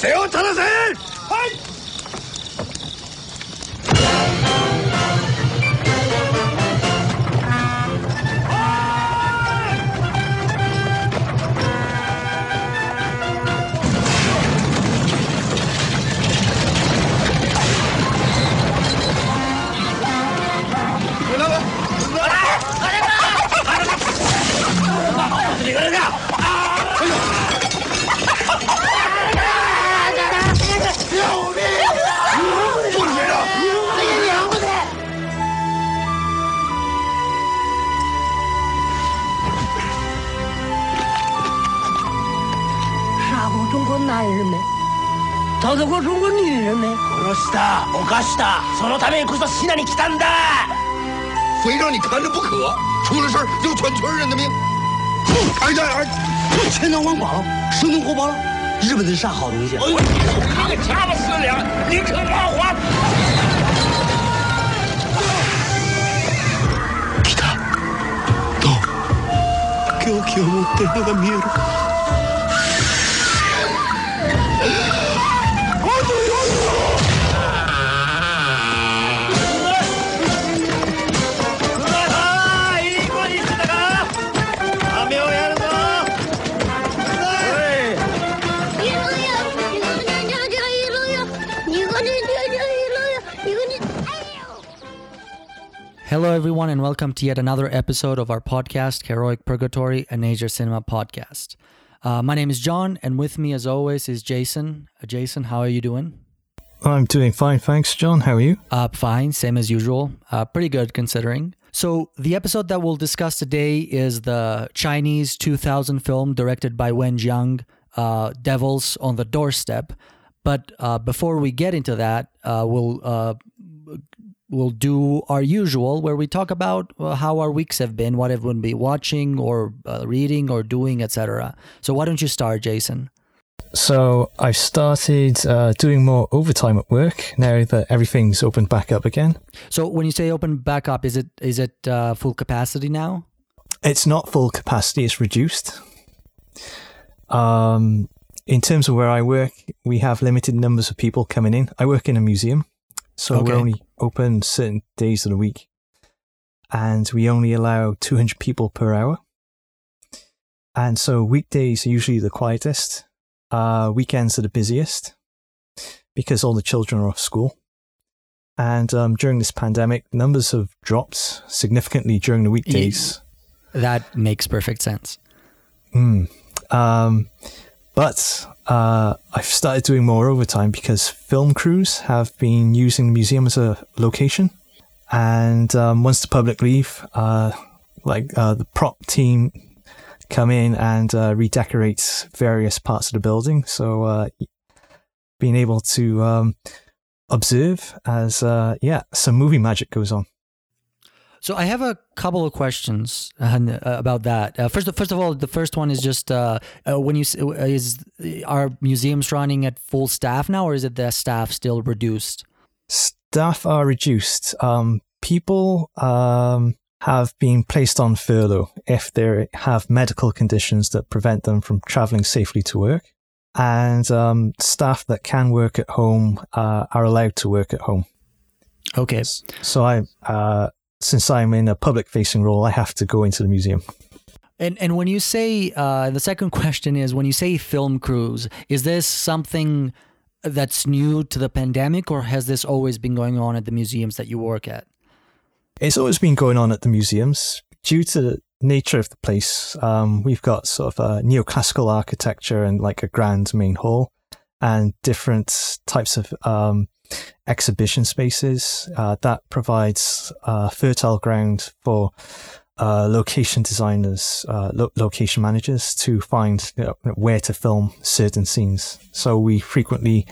背を正せ。はい。掏走过中国女人没？殺した犯したそのためにこそ信に来たんだ非让你看着不可，出了事儿就全村人的命。哎呀哎，钱囊王八了，生龙活宝了，日本的啥好东西？哎呦，你个家伙死了，你可拉花！来た。どう？狂気を持ってるのが見える。 Hello, everyone, and welcome to yet another episode of our podcast, Heroic Purgatory, a Nature Cinema podcast. Uh, my name is John, and with me, as always, is Jason. Uh, Jason, how are you doing? I'm doing fine, thanks, John. How are you? Uh, fine, same as usual. Uh, pretty good considering. So, the episode that we'll discuss today is the Chinese 2000 film directed by Wen Jiang, uh, Devils on the Doorstep. But uh, before we get into that, uh, we'll uh, we'll do our usual, where we talk about uh, how our weeks have been, what everyone been watching or uh, reading or doing, etc. So, why don't you start, Jason? So, I've started uh, doing more overtime at work now that everything's opened back up again. So, when you say open back up, is it is it uh, full capacity now? It's not full capacity, it's reduced. Um, in terms of where I work, we have limited numbers of people coming in. I work in a museum, so Okay. we're only open certain days of the week. And we only allow 200 people per hour. And so weekdays are usually the quietest. Uh, weekends are the busiest because all the children are off school. And um, during this pandemic, numbers have dropped significantly during the weekdays. That makes perfect sense. Mm. Um, but uh, I've started doing more overtime because film crews have been using the museum as a location. And um, once the public leave, uh, like uh, the prop team come in and uh, redecorate various parts of the building. So uh, being able to um, observe as, uh, yeah, some movie magic goes on. So I have a couple of questions uh, about that. Uh, first, first of all, the first one is just uh, uh, when you uh, is are museums running at full staff now, or is it the staff still reduced? staff are reduced. Um, people um, have been placed on furlough if they have medical conditions that prevent them from traveling safely to work. And um, staff that can work at home uh, are allowed to work at home. Okay, So I, uh, since I'm in a public-facing role, I have to go into the museum. and and when you say uh, the second question is when you say film crews, is this something that's new to the pandemic, or has this always been going on at the museums that you work at? It's always been going on at the museums due to the nature of the place. Um, we've got sort of a neoclassical architecture and like a grand main hall and different types of um, exhibition spaces uh, that provides uh, fertile ground for uh, location designers, uh, lo- location managers to find you know, where to film certain scenes. So we frequently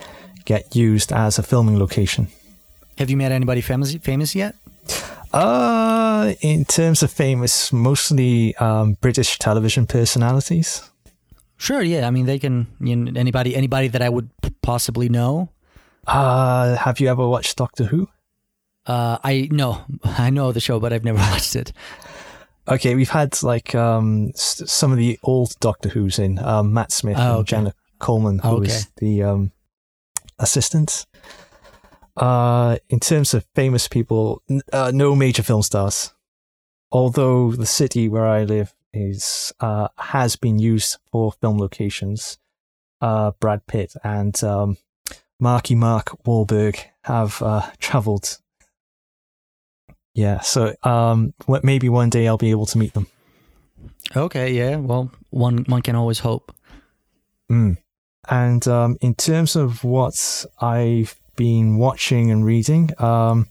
get used as a filming location. Have you met anybody famous famous yet? Uh, in terms of famous, mostly um, British television personalities. Sure, yeah. I mean, they can. You know, anybody anybody that I would p- possibly know. Uh, have you ever watched Doctor Who? Uh, I no, I know the show, but I've never watched it. Okay, we've had like um, s- some of the old Doctor Who's in um, Matt Smith Oh, and okay. Jenna Coleman, who Okay. is the um, assistant. Uh, in terms of famous people, n- uh, no major film stars. Although the city where I live is uh, has been used for film locations, uh, Brad Pitt and um, Marky Mark Wahlberg have uh, travelled. Yeah, so um, maybe one day I'll be able to meet them. Okay, yeah. Well, one one can always hope. Mm. And um, in terms of what I've been watching and reading, um,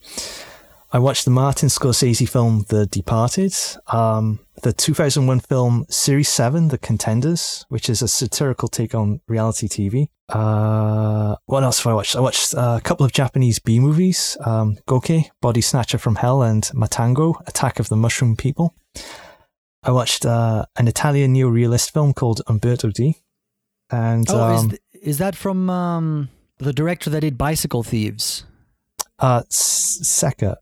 I watched the Martin Scorsese film The Departed, um, the 2001 film Series 7, The Contenders, which is a satirical take on reality TV. Uh, what else have I watched? I watched uh, a couple of Japanese B movies um, Goke, Body Snatcher from Hell, and Matango, Attack of the Mushroom People. I watched uh, an Italian neo-realist film called Umberto D. And Oh, um, is th- is that from um, the director that did Bicycle Thieves, uh, Seka.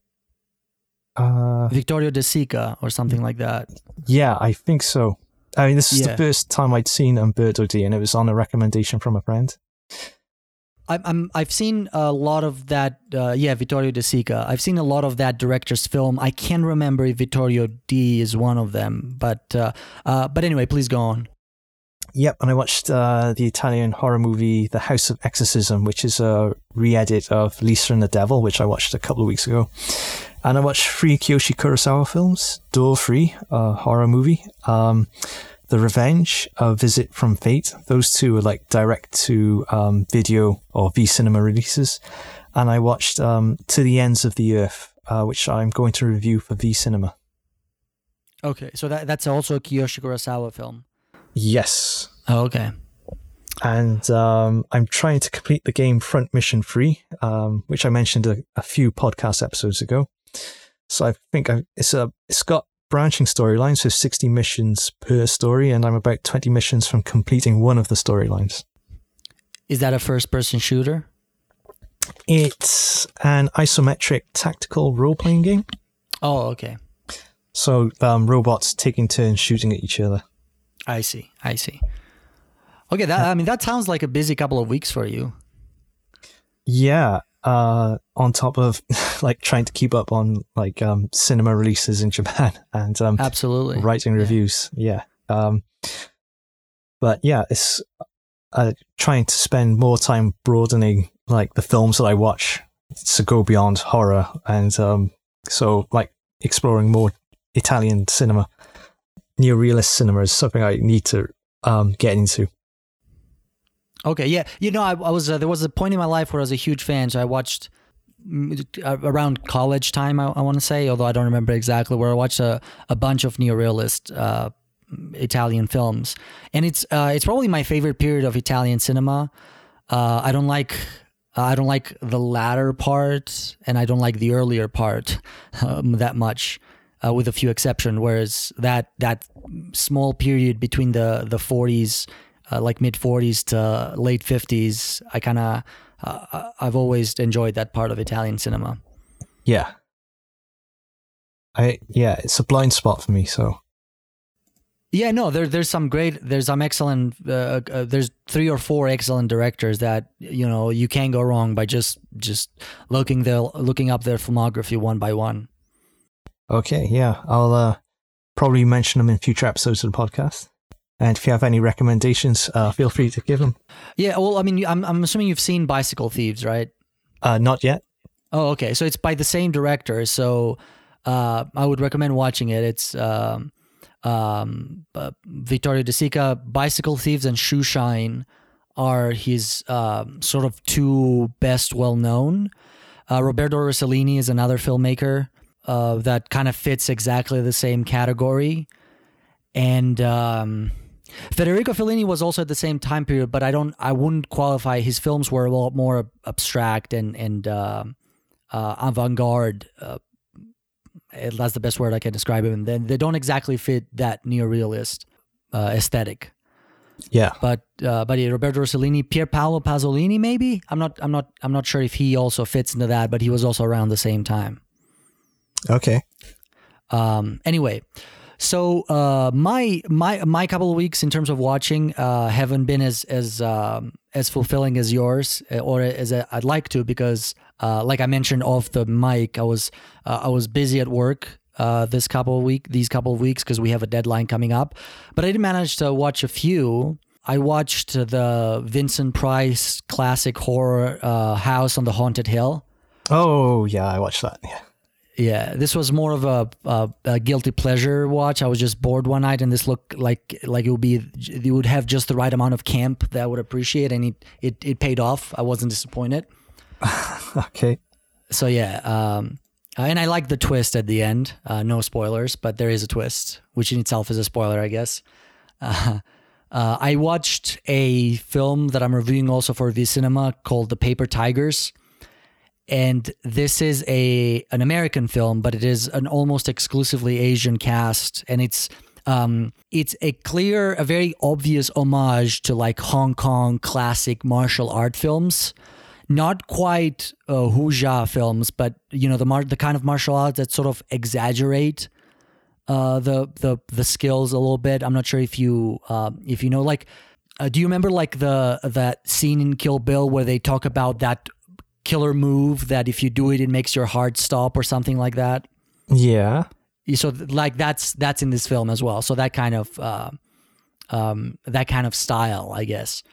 Uh, Vittorio De Sica, or something like that? yeah, I think so. I mean, this is Yeah. the first time I'd seen Umberto D, and it was on a recommendation from a friend. I'm, I'm I've seen a lot of that. Uh, yeah, Vittorio De Sica. I've seen a lot of that director's film. I can't remember if Vittorio D is one of them, but uh, uh, but anyway, please go on. Yep, and I watched uh, the Italian horror movie The House of Exorcism, which is a re-edit of Lisa and the Devil, which I watched a couple of weeks ago. And I watched three Kiyoshi Kurosawa films: Door 3, a horror movie, um, The Revenge, A Visit from Fate. Those two are like direct to um, video or V Cinema releases. And I watched um, To the Ends of the Earth, uh, which I'm going to review for V Cinema. Okay, so that that's also a Kiyoshi Kurosawa film. Yes. Oh, okay. and um, I'm trying to complete the game Front Mission 3, um, which I mentioned a, a few podcast episodes ago. So I think I, it's a it's got branching storylines, with 60 missions per story, and I'm about 20 missions from completing one of the storylines. Is that a first-person shooter? It's an isometric tactical role playing game. Oh, okay. So um, robots taking turns shooting at each other. I see. I see. Okay, that I mean that sounds like a busy couple of weeks for you. Yeah. Uh, on top of like trying to keep up on like um, cinema releases in Japan and um, Absolutely. writing reviews. Yeah. Um, but yeah, it's uh, trying to spend more time broadening like the films that I watch to go beyond horror and um, so like exploring more Italian cinema, neo-realist cinema is something I need to um, get into. Okay, yeah. You know, I, I was uh, there was a point in my life where I was a huge fan, so I watched mm, uh, around college time. I, I want to say, although I don't remember exactly, where I watched a, a bunch of neorealist uh, Italian films, and it's uh, it's probably my favorite period of Italian cinema. Uh, I don't like. I don't like the latter part, and I don't like the earlier part um, that much, uh, with a few exceptions. Whereas that that small period between the the 40s uh, like mid 40s to late 50s i kind of uh, i've always enjoyed that part of italian cinema Yeah. I yeah, it's a blind spot for me. So yeah no there, there's some great there's some excellent uh, uh, there's three or four excellent directors that you know you can't go wrong by just just looking their looking up their filmography one by one okay, yeah, I'll uh, probably mention them in future episodes of the podcast. And if you have any recommendations, uh, feel free to give them. yeah well i mean i'm, I'm assuming you've seen bicycle thieves right Uh, not yet. Oh, okay. So it's by the same director. So uh, I would recommend watching it. It's um, um, uh, Vittorio De Sica, Bicycle Thieves, and Shoe Shine are his um, sort of two best well known. Uh, Roberto Rossellini is another filmmaker uh, that kind of fits exactly the same category. And um, Federico Fellini was also at the same time period, but I don't, I wouldn't qualify. His films were a lot more abstract and and uh, uh, avant-garde. Uh, that's the best word I can describe him. And then they don't exactly fit that neorealist uh, aesthetic. Yeah. But uh, but yeah, Roberto Rossellini, Pier Paolo Pasolini, maybe I'm not I'm not I'm not sure if he also fits into that, but he was also around the same time. Okay. Um, anyway, So uh, my my my couple of weeks in terms of watching uh, haven't been as as um, as fulfilling as yours uh, or as I'd like to because uh, like I mentioned off the mic, I was uh, I was busy at work uh, this couple of week these couple of weeks because we have a deadline coming up. But I did manage to watch a few. I watched the Vincent Price classic horror House on the Haunted Hill. Oh yeah, I watched that. Yeah. Yeah, this was more of a, a, a, guilty pleasure watch. I was just bored one night, and this looked like like it would be it would have just the right amount of camp that I would appreciate, and it it, it paid off. I wasn't disappointed. okay. So yeah, um, uh, and I like the twist at the end. Uh, no spoilers, but there is a twist, which in itself is a spoiler, I guess. Uh, uh I watched a film that I'm reviewing also for V Cinema called The Paper Tigers and this is a an American film, but it is an almost exclusively Asian cast, and it's um, it's a clear, a very obvious homage to like Hong Kong classic martial art films. Not quite uh, Wuxia films, but you know the mar- the kind of martial arts that sort of exaggerate uh, the the the skills a little bit. I'm not sure if you uh, if you know like. Uh, do you remember like the that scene in Kill Bill where they talk about that killer move that if you do it, it makes your heart stop or something like that. Yeah. So like that's that's in this film as well. So that kind of uh, um, that kind of style, I guess.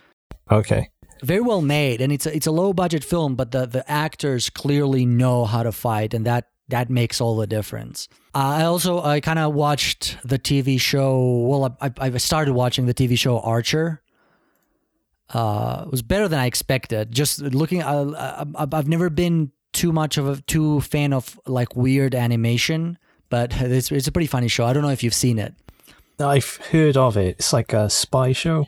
Okay. Very well made, and it's a, it's a low budget film, but the the actors clearly know how to fight, and that that makes all the difference. Uh, I also I kind of watched the TV show. Well, I, I started watching the TV show Archer uh, was better than I expected. Just looking, uh, I've never been too much of a too fan of like weird animation, but it's it's a pretty funny show. I don't know if you've seen it. I've heard of it. It's like a spy show.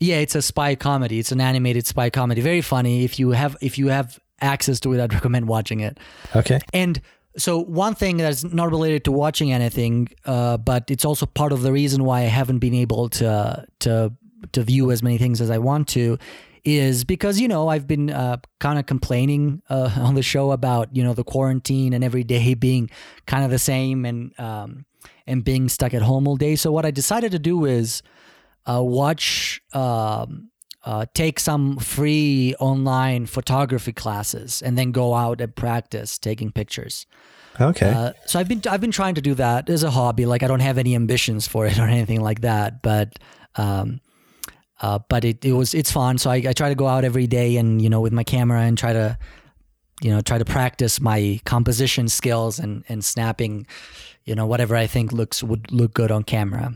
Yeah, it's a spy comedy. It's an animated spy comedy. Very funny. If you have if you have access to it, I'd recommend watching it. Okay. And so one thing that's not related to watching anything, uh, but it's also part of the reason why I haven't been able to to to view as many things as I want to is because you know I've been uh, kind of complaining uh, on the show about you know the quarantine and every day being kind of the same and um, and being stuck at home all day. So what I decided to do is uh, watch. Um, uh, take some free online photography classes and then go out and practice taking pictures. Okay. Uh, so I've been I've been trying to do that as a hobby. Like I don't have any ambitions for it or anything like that, but um, uh, but it, it was it's fun. So I, I try to go out every day and you know with my camera and try to you know try to practice my composition skills and and snapping you know whatever I think looks would look good on camera.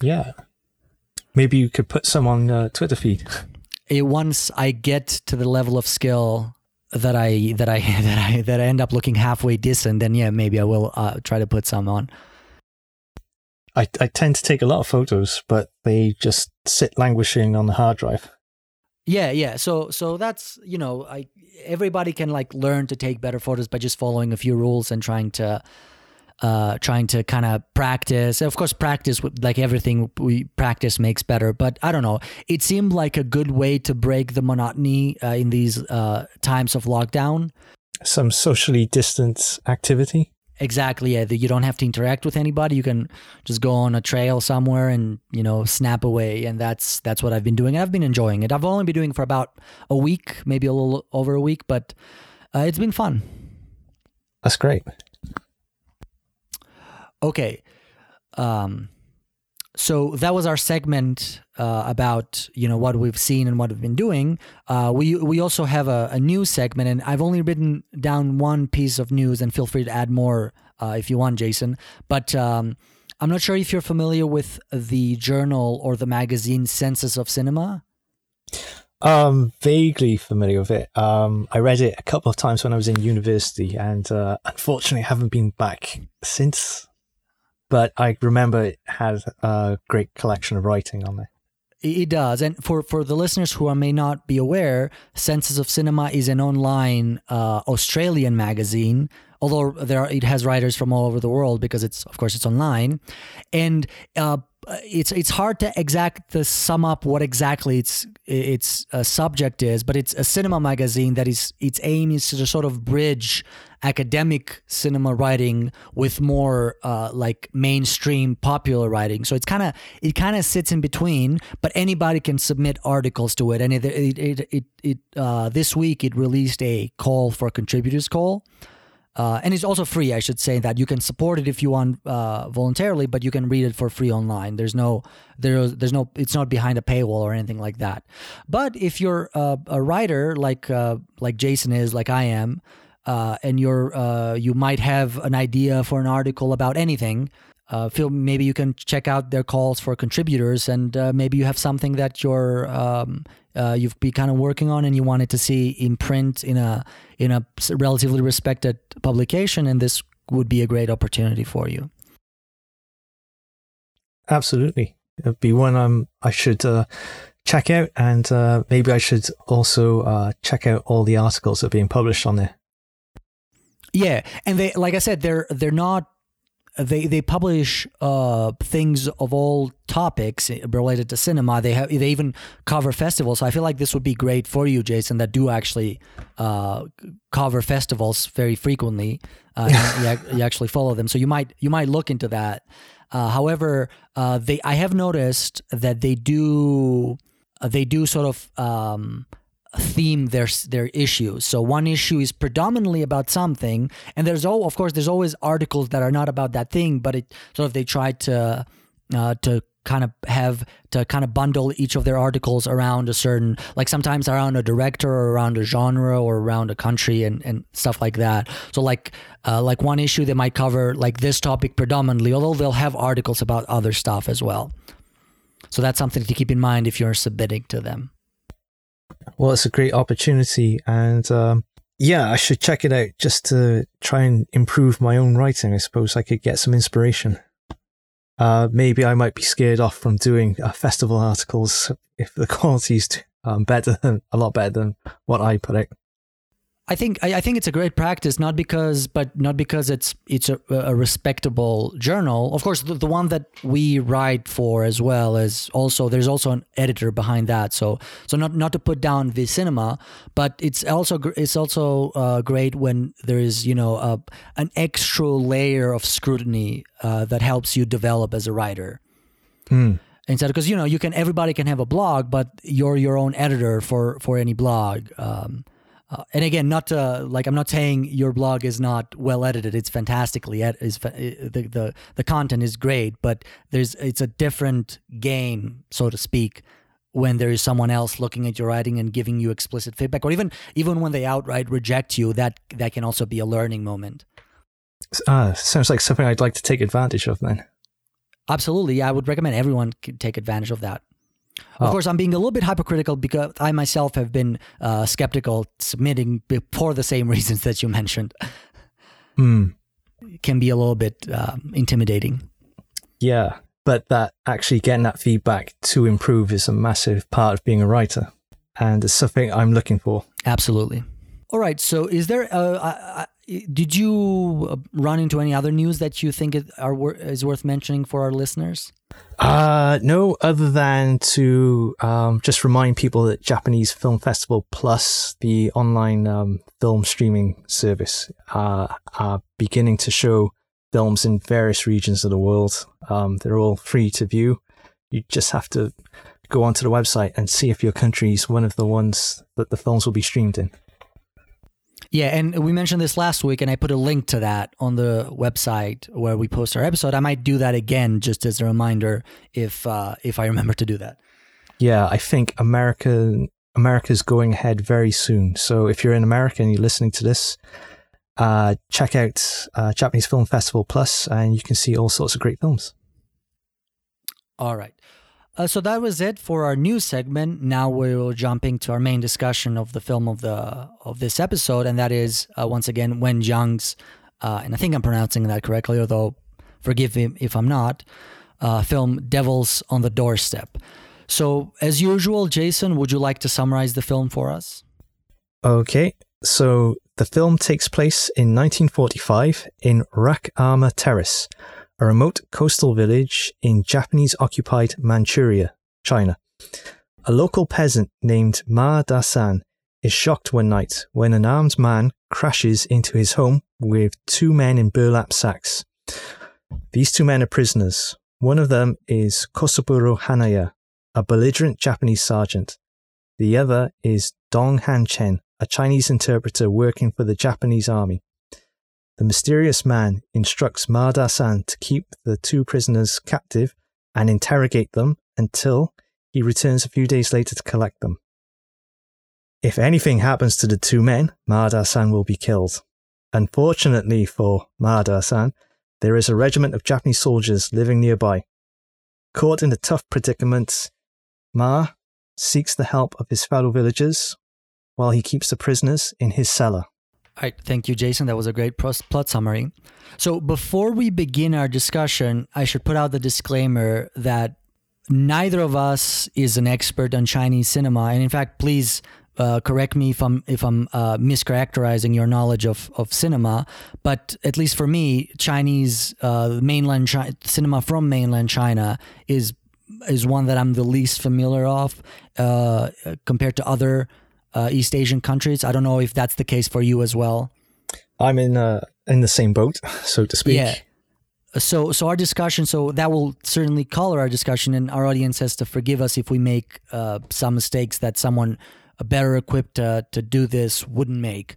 Yeah. Maybe you could put some on uh, Twitter feed. It, once I get to the level of skill that I that I that I that I end up looking halfway decent, then yeah, maybe I will uh, try to put some on. I, I tend to take a lot of photos, but they just sit languishing on the hard drive. Yeah, yeah. So so that's you know, I everybody can like learn to take better photos by just following a few rules and trying to uh trying to kind of practice. Of course, practice like everything we practice makes better, but I don't know. It seemed like a good way to break the monotony uh, in these uh times of lockdown. Some socially distant activity. Exactly. Yeah, you don't have to interact with anybody. You can just go on a trail somewhere and you know snap away, and that's that's what I've been doing. I've been enjoying it. I've only been doing it for about a week, maybe a little over a week, but uh, it's been fun. That's great. Okay. Um, so that was our segment uh, about you know what we've seen and what we've been doing. Uh, we we also have a, a, news segment, and I've only written down one piece of news, and feel free to add more uh, if you want, Jason. But um, I'm not sure if you're familiar with the journal or the magazine Senses of Cinema. Um, vaguely familiar with it. Um, I read it a couple of times when I was in university, and uh, unfortunately, haven't been back since but I remember it had a great collection of writing on there. It does, and for for the listeners who may not be aware, Senses of Cinema is an online uh, Australian magazine although there are, it has writers from all over the world because it's of course it's online, and uh, it's it's hard to exact to sum up what exactly its its uh, subject is, but it's a cinema magazine that is its aim is to sort of bridge academic cinema writing with more uh, like mainstream popular writing. So it's kind of it kind of sits in between, but anybody can submit articles to it. And it it, it, it uh, this week it released a call for contributors call. Uh, and it's also free, I should say that you can support it if you want uh, voluntarily, but you can read it for free online. There's no, there, there's no, it's not behind a paywall or anything like that. But if you're a, a writer like uh, like Jason is, like I am, uh, and you're uh, you might have an idea for an article about anything, uh, feel maybe you can check out their calls for contributors, and uh, maybe you have something that you're um, uh, you've been kind of working on, and you wanted to see in print in a in a relatively respected publication, and this would be a great opportunity for you. Absolutely. It'd be one um, I should uh, check out, and uh, maybe I should also uh, check out all the articles that are being published on there. Yeah, and they like I said, they're they're not they they publish uh things of all topics related to cinema. They have they even cover festivals. So I feel like this would be great for you, Jason, that do actually uh cover festivals very frequently. Uh, you, you actually follow them, so you might you might look into that. Uh, however, uh, they I have noticed that they do uh, they do sort of um, theme their their issues. So one issue is predominantly about something, and there's all of course there's always articles that are not about that thing, but it sort of they try to uh, to kind of have to kind of bundle each of their articles around a certain like sometimes around a director or around a genre or around a country and, and stuff like that. So like uh, like one issue they might cover like this topic predominantly although they'll have articles about other stuff as well. So that's something to keep in mind if you're submitting to them Well, it's a great opportunity, and um, yeah, I should check it out just to try and improve my own writing. I suppose I could get some inspiration. Uh, maybe I might be scared off from doing uh, festival articles if the quality's t- um, better than a lot better than what I put out. I think I, I think it's a great practice, not because, but not because it's it's a, a respectable journal. Of course, the, the one that we write for as well is also there's also an editor behind that. So so not not to put down the cinema, but it's also it's also uh, great when there is you know a, an extra layer of scrutiny uh, that helps you develop as a writer instead because you know you can everybody can have a blog but you're your own editor for for any blog um, uh, and again not to like i'm not saying your blog is not well edited it's fantastically ed- is fa- uh, the, the the content is great but there's it's a different game so to speak when there is someone else looking at your writing and giving you explicit feedback or even even when they outright reject you that that can also be a learning moment Ah, sounds like something I'd like to take advantage of then. Absolutely. I would recommend everyone take advantage of that. Of Oh. course, I'm being a little bit hypocritical because I myself have been uh, skeptical submitting for the same reasons that you mentioned. Hmm. It can be a little bit um, intimidating. Yeah, but that actually getting that feedback to improve is a massive part of being a writer, and it's something I'm looking for. Absolutely. All right. So, is there? Uh, I, did you uh, run into any other news that you think are is worth mentioning for our listeners? Uh, no, other than to um, just remind people that Japanese Film Festival Plus, the online um, film streaming service, uh, are beginning to show films in various regions of the world. Um, they're all free to view. You just have to go onto the website and see if your country is one of the ones that the films will be streamed in. Yeah, and we mentioned this last week, and I put a link to that on the website where we post our episode. I might do that again just as a reminder if uh, if I remember to do that. Yeah, I think America America's going ahead very soon. So if you're in America and you're listening to this, uh, check out uh, Japanese Film Festival Plus, and you can see all sorts of great films. All right. Uh, so that was it for our news segment. Now we're jumping to our main discussion of the film of the of this episode, and that is uh, once again Wen Jiang's, uh, and I think I'm pronouncing that correctly, although forgive me if I'm not. Uh, film "Devils on the Doorstep." So, as usual, Jason, would you like to summarize the film for us? Okay, so The film takes place in 1945 in Rack Armour Terrace, a remote coastal village in Japanese occupied Manchuria, China. A local peasant named Ma Da-san is shocked one night when an armed man crashes into his home with two men in burlap sacks. These two men are prisoners. One of them is Kosaburo Hanaya, a belligerent Japanese sergeant. The other is Dong Han Chen, a Chinese interpreter working for the Japanese army. The mysterious man instructs Ma Da-san to keep the two prisoners captive and interrogate them until he returns a few days later to collect them. If anything happens to the two men, Ma Da-san will be killed. Unfortunately for Ma Da-san, there is a regiment of Japanese soldiers living nearby. Caught in a tough predicament, Ma seeks the help of his fellow villagers while he keeps the prisoners in his cellar. All right, thank you, Jason. That was a great plot summary. So, before we begin our discussion, I should put out the disclaimer that neither of us is an expert on Chinese cinema, and in fact, please uh, correct me if I'm if I'm uh, mischaracterizing your knowledge of, of cinema. But at least for me, Chinese uh, mainland Chi- cinema from mainland China is is one that I'm the least familiar of uh, compared to other uh, East Asian countries. I don't know if that's the case for you as well. I'm in uh, in the same boat, so to speak. Yeah. So, so our discussion, so that will certainly color our discussion, and our audience has to forgive us if we make uh, some mistakes that someone better equipped uh, to do this wouldn't make.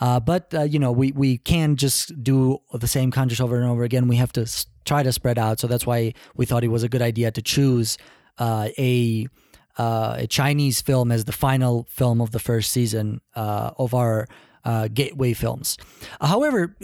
Uh, but uh, you know, we we can just do the same countries over and over again. We have to s- try to spread out. So that's why we thought it was a good idea to choose uh, a uh, a Chinese film as the final film of the first season uh, of our uh, gateway films. however,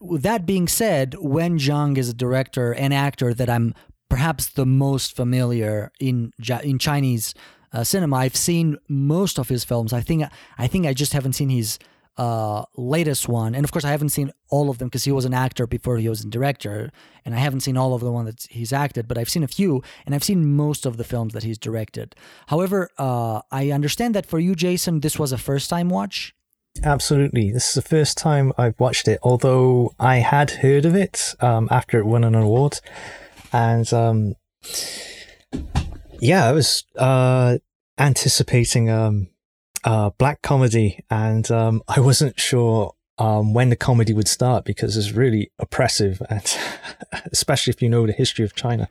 that being said, Wen Jiang is a director and actor that I'm perhaps the most familiar in in Chinese uh, cinema. I've seen most of his films. I think I think I just haven't seen his uh, latest one, and of course I haven't seen all of them because he was an actor before he was a director, and I haven't seen all of the one that he's acted, but I've seen a few, and I've seen most of the films that he's directed. However, uh, I understand that for you, Jason, this was a first time watch. Absolutely. This is the first time I've watched it, although I had heard of it um, after it won an award. And um, yeah, I was uh, anticipating um, uh, black comedy, and um, I wasn't sure um, when the comedy would start because it's really oppressive, and especially if you know the history of China.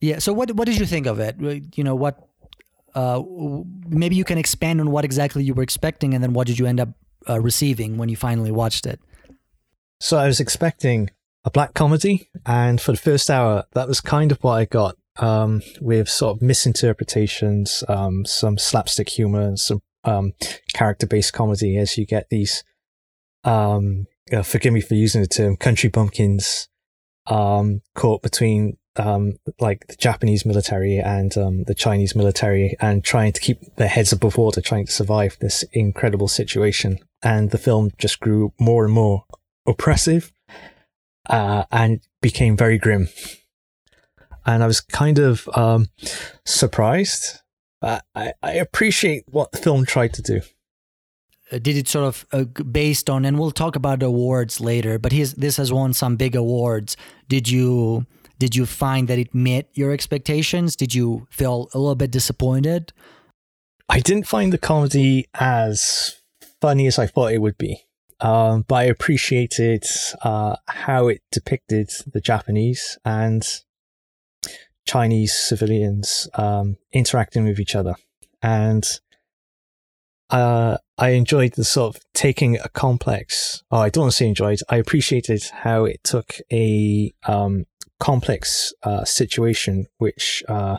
Yeah. So what what did you think of it? You know what? Uh, maybe you can expand on what exactly you were expecting, and then what did you end up uh, receiving when you finally watched it? So I was expecting a black comedy, and for the first hour, that was kind of what I got. Um, with sort of misinterpretations, um, some slapstick humor, and some um, character-based comedy, as you get these. Um, uh, forgive me for using the term country bumpkins, um, caught between um, like the Japanese military and um, the Chinese military, and trying to keep their heads above water, trying to survive this incredible situation. And the film just grew more and more oppressive, uh, and became very grim. And I was kind of um, surprised. Uh, I, I appreciate what the film tried to do. Uh, did it sort of uh, based on, and we'll talk about awards later. But his, this has won some big awards. Did you did you find that it met your expectations? Did you feel a little bit disappointed? I didn't find the comedy as funny as I thought it would be. Um, but I appreciated uh, how it depicted the Japanese and Chinese civilians um, interacting with each other. And uh, I enjoyed the sort of taking a complex, oh, I don't want to say enjoyed, I appreciated how it took a um, complex uh, situation, which uh,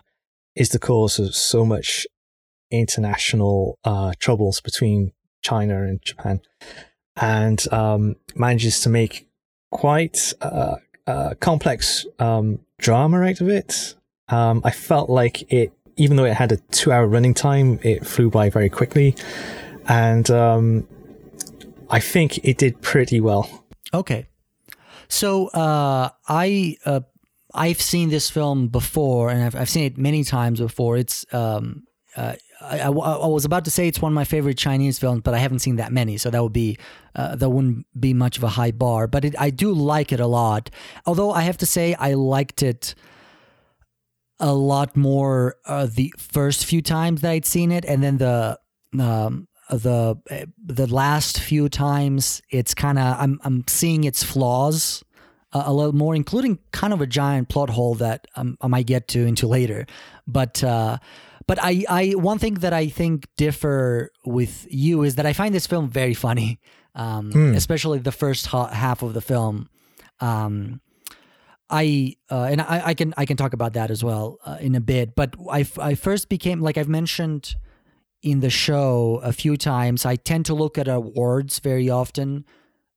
is the cause of so much international uh, troubles between China and Japan, and um, manages to make quite a, a complex um, drama out of it. Um, I felt like it, even though it had a two-hour running time, it flew by very quickly, and um, I think it did pretty well. Okay. So uh, I uh, I've seen this film before, and I've, I've seen it many times before. It's um, uh, I, I, I was about to say it's one of my favorite Chinese films, but I haven't seen that many, so that would be uh, that wouldn't be much of a high bar. But it, I do like it a lot. Although I have to say I liked it a lot more uh, the first few times that I'd seen it, and then the um, the the last few times it's kind of I'm I'm seeing its flaws a, a little more, including kind of a giant plot hole that um, I might get to into later. But uh, but I I one thing that I think differ with you is that I find this film very funny, um, especially the first ha- half of the film. Um, I uh, and I, I can I can talk about that as well uh, in a bit. But I, I first became like I've mentioned in the show a few times. I tend to look at awards very often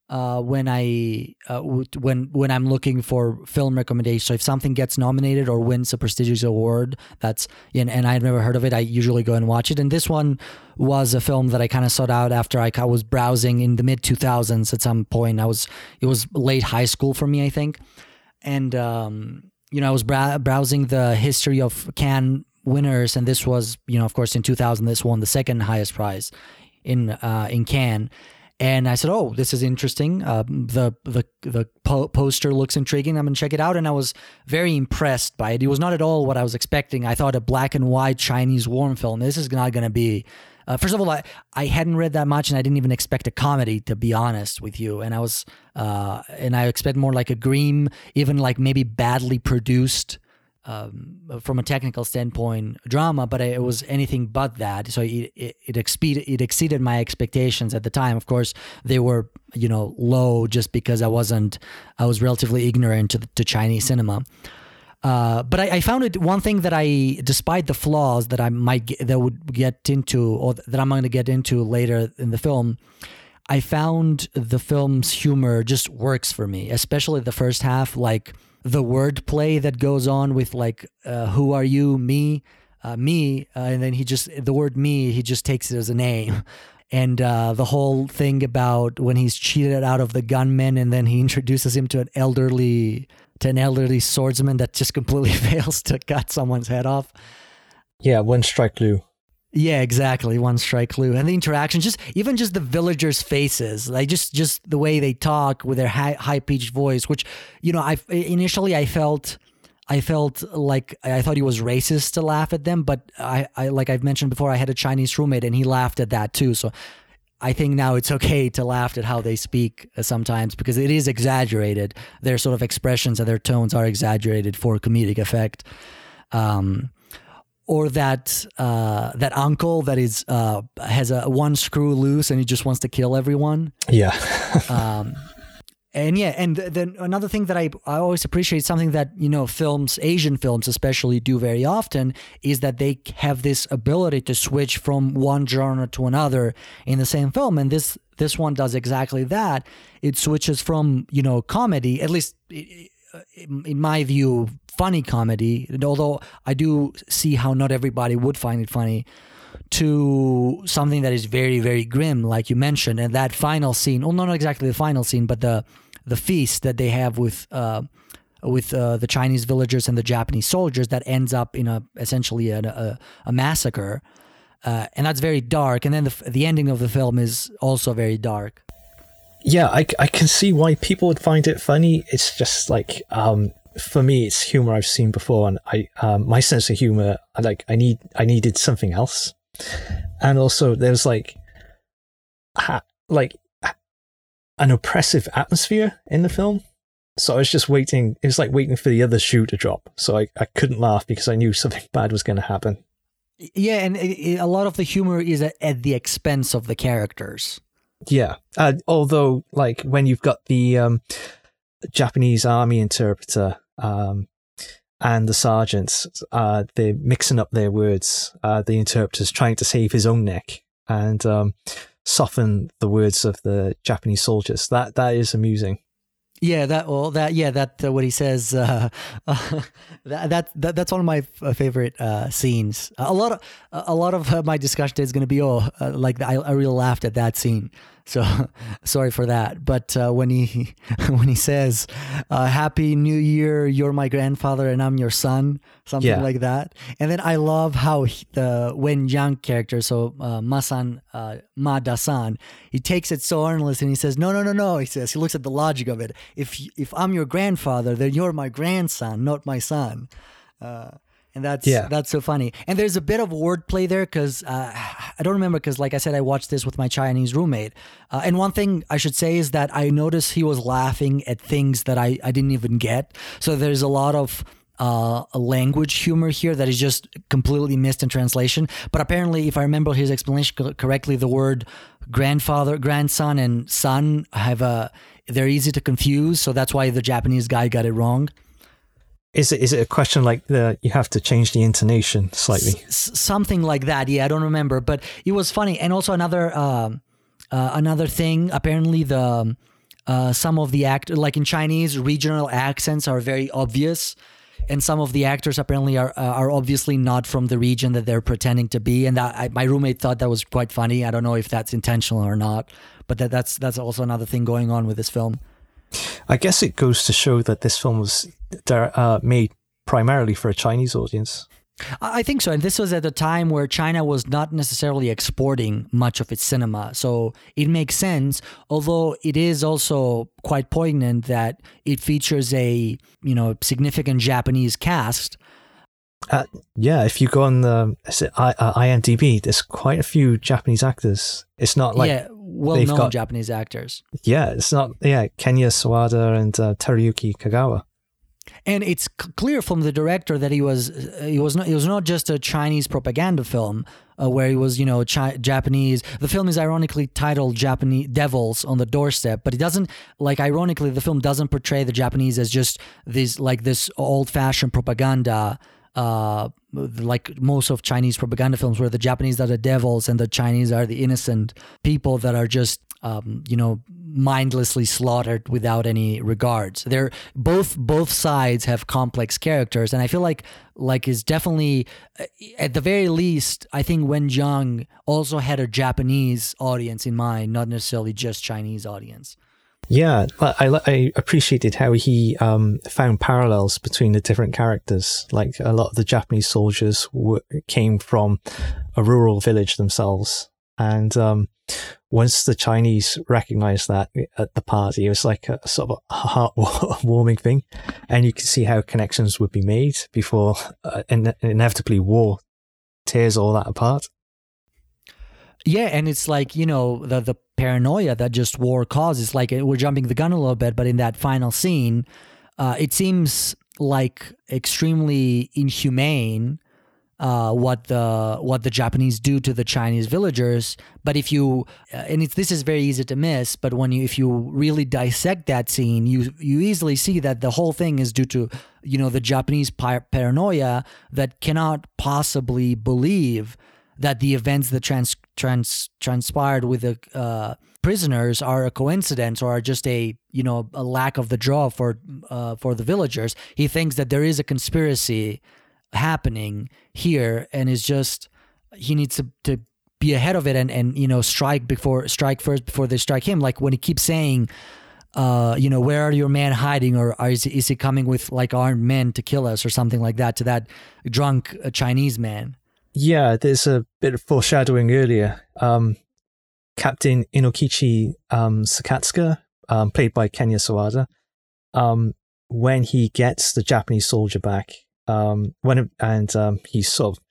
uh, when I uh, when when I'm looking for film recommendations. So if something gets nominated or wins a prestigious award, that's and, and I've never heard of it, I usually go and watch it. And this one was a film that I kind of sought out after I was browsing in the mid 2000s. At some point, I was it was late high school for me, I think and um, you know I was brow- browsing the history of Cannes winners, and this was you know of course in 2000 this won the second highest prize in uh, in Cannes. And I said, "Oh, this is interesting. Uh, the the the po- poster looks intriguing. I'm gonna check it out." And I was very impressed by it. It was not at all what I was expecting. I thought a black and white Chinese war film. This is not gonna be. Uh, first of all, I, I hadn't read that much, and I didn't even expect a comedy, to be honest with you. And I was, uh, and I expect more like a green, even like maybe badly produced, um, from a technical standpoint, drama. But it was anything but that. So it it, it exceeded it exceeded my expectations at the time. Of course, they were you know low just because I wasn't, I was relatively ignorant to to Chinese cinema. Uh, but I, I found it one thing that I, despite the flaws that I might get, that would get into, or that I'm going to get into later in the film, I found the film's humor just works for me, especially the first half, like the wordplay that goes on with like, uh, "Who are you? Me, uh, me," uh, and then he just the word "me" he just takes it as a name. And uh, the whole thing about when he's cheated out of the gunman, and then he introduces him to an elderly to an elderly swordsman that just completely fails to cut someone's head off. Yeah, one strike Liu. Yeah, exactly. One strike Liu, and the interaction, just even just the villagers' faces, like just just the way they talk with their high high pitched voice. Which you know, I initially I felt. I felt like I thought he was racist to laugh at them, but I, I like I've mentioned before, I had a Chinese roommate and he laughed at that too. So I think now it's okay to laugh at how they speak sometimes because it is exaggerated. Their sort of expressions and their tones are exaggerated for comedic effect. Um, or that uh, that uncle that is uh, has a one screw loose and he just wants to kill everyone. Yeah. Um, and yeah, and then another thing that I, I always appreciate, something that, you know, films, Asian films especially do very often, is that they have this ability to switch from one genre to another in the same film. And this this one does exactly that. It switches from, you know, comedy, at least in my view, funny comedy, although I do see how not everybody would find it funny, to something that is very, very grim, like you mentioned. And that final scene, well, not exactly the final scene, but the the feast that they have with uh, with uh, the Chinese villagers and the Japanese soldiers that ends up in a essentially a, a, a massacre, uh, and that's very dark. And then the the ending of the film is also very dark. Yeah, I, I can see why people would find it funny. It's just like um, for me, it's humor I've seen before, and I um, my sense of humor, like I need I needed something else, and also there's like ha, like an oppressive atmosphere in the film. So I was just waiting. It was like waiting for the other shoe to drop. So I, I couldn't laugh because I knew something bad was going to happen. Yeah, and it, it, a lot of the humor is at, at the expense of the characters. Yeah. Uh, although, like, when you've got the um, Japanese army interpreter um, and the sergeants, uh, they're mixing up their words. Uh, the interpreter's trying to save his own neck and um, soften the words of the Japanese soldiers. That That is amusing. Yeah, that well, that yeah, that uh, what he says. Uh, uh, that, that that that's one of my f- favorite uh, scenes. A lot of a lot of uh, my discussion is going to be oh, uh, like I, I really laughed at that scene So sorry for that. But uh, when he when he says uh, "Happy New Year, you're my grandfather and I'm your son," something Yeah. like that. And then I love how he, the Wen Jiang character, so uh, Masan uh, Ma Dasan, he takes it so earnest and he says, "No, no, no, no." He says he looks at the logic of it. If if I'm your grandfather, then you're my grandson, not my son. And that's Yeah. that's so funny. And there's a bit of wordplay there because uh, I don't remember because, like I said, I watched this with my Chinese roommate. Uh, and one thing I should say is that I noticed he was laughing at things that I, I didn't even get. So there's a lot of uh, language humor here that is just completely missed in translation. But apparently, if I remember his explanation co- correctly, the word grandfather, grandson, and son have a they're easy to confuse. So that's why the Japanese guy got it wrong. Is it is it a question like the you have to change the intonation slightly? S- something like that. Yeah, I don't remember, but it was funny. And also another um, uh, another thing. Apparently, the um, uh, some of the act like in Chinese, regional accents are very obvious, and some of the actors apparently are uh, are obviously not from the region that they're pretending to be. And that I, my roommate thought that was quite funny. I don't know if that's intentional or not, but that, that's that's also another thing going on with this film. I guess it goes to show that this film was uh, made primarily for a Chinese audience. I think so. And this was at a time where China was not necessarily exporting much of its cinema. So it makes sense, although it is also quite poignant that it features a, you know, significant Japanese cast. Uh, yeah, if you go on the I, uh, IMDb, there's quite a few Japanese actors. It's not like yeah, well they've known got- Japanese actors. yeah, it's not yeah Kenya Sawada and uh, Teruyuki Kagawa. And it's c- clear from the director that he was uh, he was not it was not just a Chinese propaganda film uh, where he was you know chi- Japanese. The film is ironically titled Japanese Devils on the Doorstep, but it doesn't like ironically the film doesn't portray the Japanese as just this like this old fashioned propaganda. Uh, like most of Chinese propaganda films, where the Japanese are the devils and the Chinese are the innocent people that are just, um, you know, mindlessly slaughtered without any regards. They're both both sides have complex characters, and I feel like like is definitely uh, at the very least, I think Wen Jiang also had a Japanese audience in mind, not necessarily just Chinese audience. Yeah, I, I, appreciated how he um, found parallels between the different characters. Like a lot of the Japanese soldiers w- came from a rural village themselves, and um, once the Chinese recognized that at the party, it was like a sort of a heartwarming thing, and you could see how connections would be made before uh, in- inevitably war tears all that apart. Yeah, and it's like you know the the paranoia that just war causes. Like we're jumping the gun a little bit, but in that final scene, uh, it seems like extremely inhumane uh, what the what the Japanese do to the Chinese villagers. But if you uh, and it's this is very easy to miss, but when you if you really dissect that scene, you you easily see that the whole thing is due to you know the Japanese par- paranoia that cannot possibly believe that the events that trans, trans transpired with the uh, prisoners are a coincidence or are just a you know a lack of the draw for uh, for the villagers. He thinks that there is a conspiracy happening here, and is just he needs to, to be ahead of it and and you know strike before strike first before they strike him. Like when he keeps saying. Uh, you know, where are your men hiding, or is, is he coming with like armed men to kill us, or something like that to that drunk uh, Chinese man? Yeah, there's a bit of foreshadowing earlier. Um, Captain Inokichi um, Sakatsuka, um, played by Kenya Sawada, um, when he gets the Japanese soldier back, um, when and um, he's sort of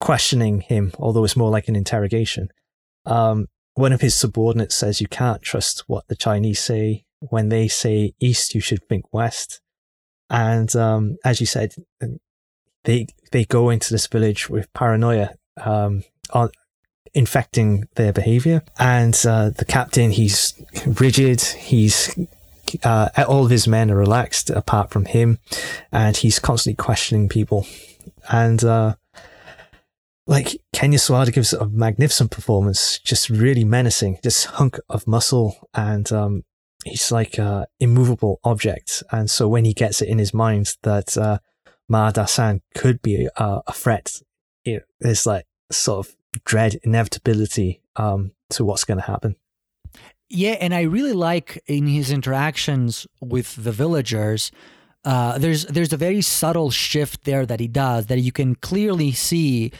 questioning him, although it's more like an interrogation. Um, one of his subordinates says, "You can't trust what the Chinese say. When they say east, you should think west." And um, as you said, they they go into this village with paranoia um, on infecting their behavior. And uh, the captain, he's rigid. He's uh, all of his men are relaxed apart from him, and he's constantly questioning people. And uh, like Kenya Sawada gives a magnificent performance, just really menacing, this hunk of muscle, and um, he's like a immovable object. And so when he gets it in his mind that uh, Ma Dasan could be a, a threat, there's like sort of dread inevitability um, to what's going to happen. Yeah, and I really like in his interactions with the villagers. Uh, there's there's a very subtle shift there that he does that you can clearly see.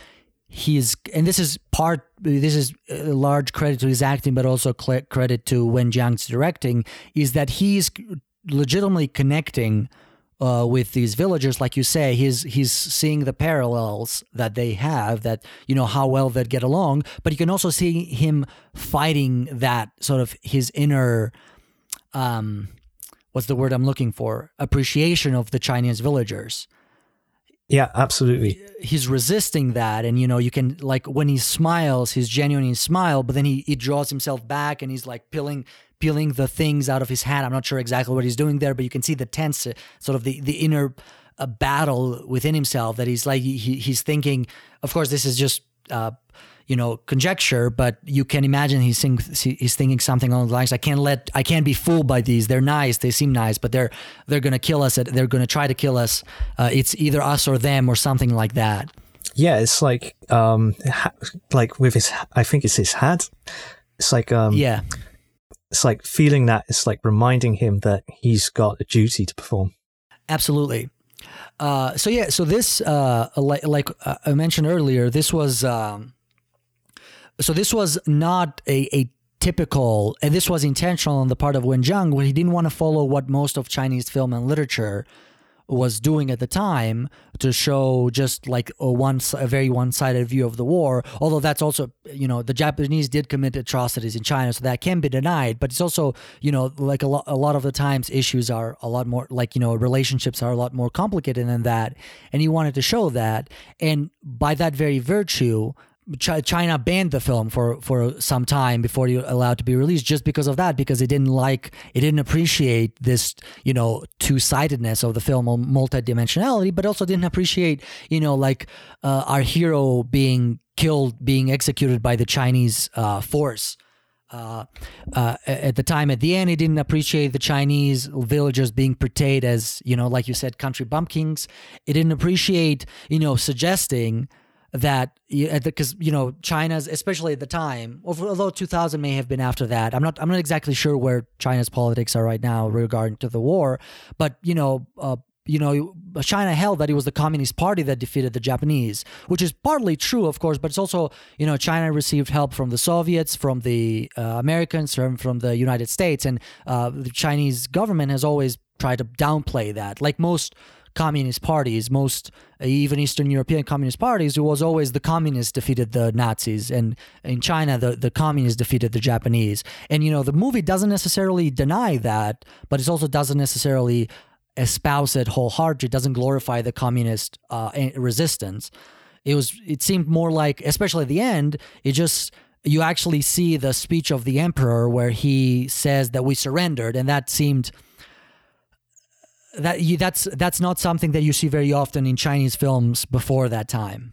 He's and this is part. This is a large credit to his acting, but also credit to Wen Jiang's directing. Is that he's legitimately connecting uh, with these villagers, like you say, he's he's seeing the parallels that they have, that you know how well they get along. But you can also see him fighting that sort of his inner, um, what's the word I'm looking for? Appreciation of the Chinese villagers. Yeah, absolutely. He's resisting that, and you know, you can like when he smiles, he's genuine smile, but then he he draws himself back and he's like peeling peeling the things out of his hat. I'm not sure exactly what he's doing there, but you can see the tense, uh, sort of the the inner uh, battle within himself that he's like he, he's thinking. Of course, this is just uh, you know conjecture, but you can imagine he's think, he's thinking something along the lines. I can't let I can't be fooled by these. They're nice, they seem nice, but they're they're gonna kill us. They're gonna try to kill us. Uh, it's either us or them or something like that. Yeah, it's like um, ha- like with his. I think it's his hat. It's like um, yeah it's like feeling that it's like reminding him that he's got a duty to perform. Absolutely. Uh, so yeah, so this, uh, like, like uh, I mentioned earlier, this was, um, so this was not a, a typical, and this was intentional on the part of Wen Jiang, where he didn't want to follow what most of Chinese film and literature was doing at the time to show just like a one a very one-sided view of the war although that's also you know the japanese did commit atrocities in china so that can be denied but it's also you know like a lot a lot of the times issues are a lot more like you know relationships are a lot more complicated than that and he wanted to show that and by that very virtue China banned the film for for some time before it allowed to be released just because of that because it didn't like it didn't appreciate this you know two-sidedness of the film multidimensionality but also didn't appreciate you know like uh, our hero being killed being executed by the Chinese uh, force. Uh, uh, at the time at the end he didn't appreciate the chinese villagers being portrayed as you know like you said country bumpkins it didn't appreciate you know suggesting that because you know China's especially at the time although 2000 may have been after that I'm not I'm not exactly sure where China's politics are right now regarding to the war but you know uh, you know China held that it was the Communist Party that defeated the Japanese which is partly true of course but it's also you know China received help from the Soviets from the uh, Americans from from the United States and uh, the Chinese government has always tried to downplay that. Like most communist parties, most uh, even Eastern European communist parties, it was always the communists defeated the Nazis, and in China, the the communists defeated the Japanese. And you know, the movie doesn't necessarily deny that, but it also doesn't necessarily espouse it wholeheartedly. It doesn't glorify the communist uh, resistance. It was. It seemed more like, especially at the end, it just you actually see the speech of the emperor where he says that we surrendered, and that seemed that you, that's that's not something that you see very often in Chinese films before that time.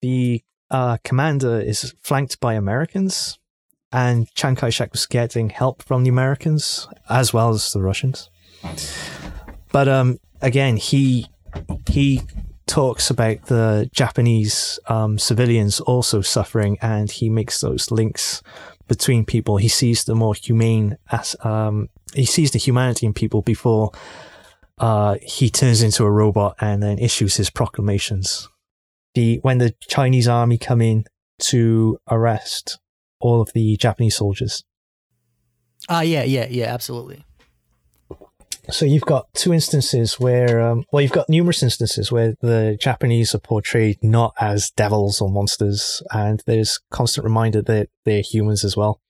The uh, commander is flanked by Americans, and Chiang Kai shek was getting help from the Americans as well as the Russians. But um, again, he he talks about the Japanese um, civilians also suffering, and he makes those links between people. He sees the more humane as um, he sees the humanity in people before uh, he turns into a robot and then issues his proclamations. The when the Chinese army come in to arrest all of the Japanese soldiers. Ah, uh, yeah, yeah, yeah, absolutely. So you've got two instances where, um, well, you've got numerous instances where the Japanese are portrayed not as devils or monsters, and there's constant reminder that they're humans as well.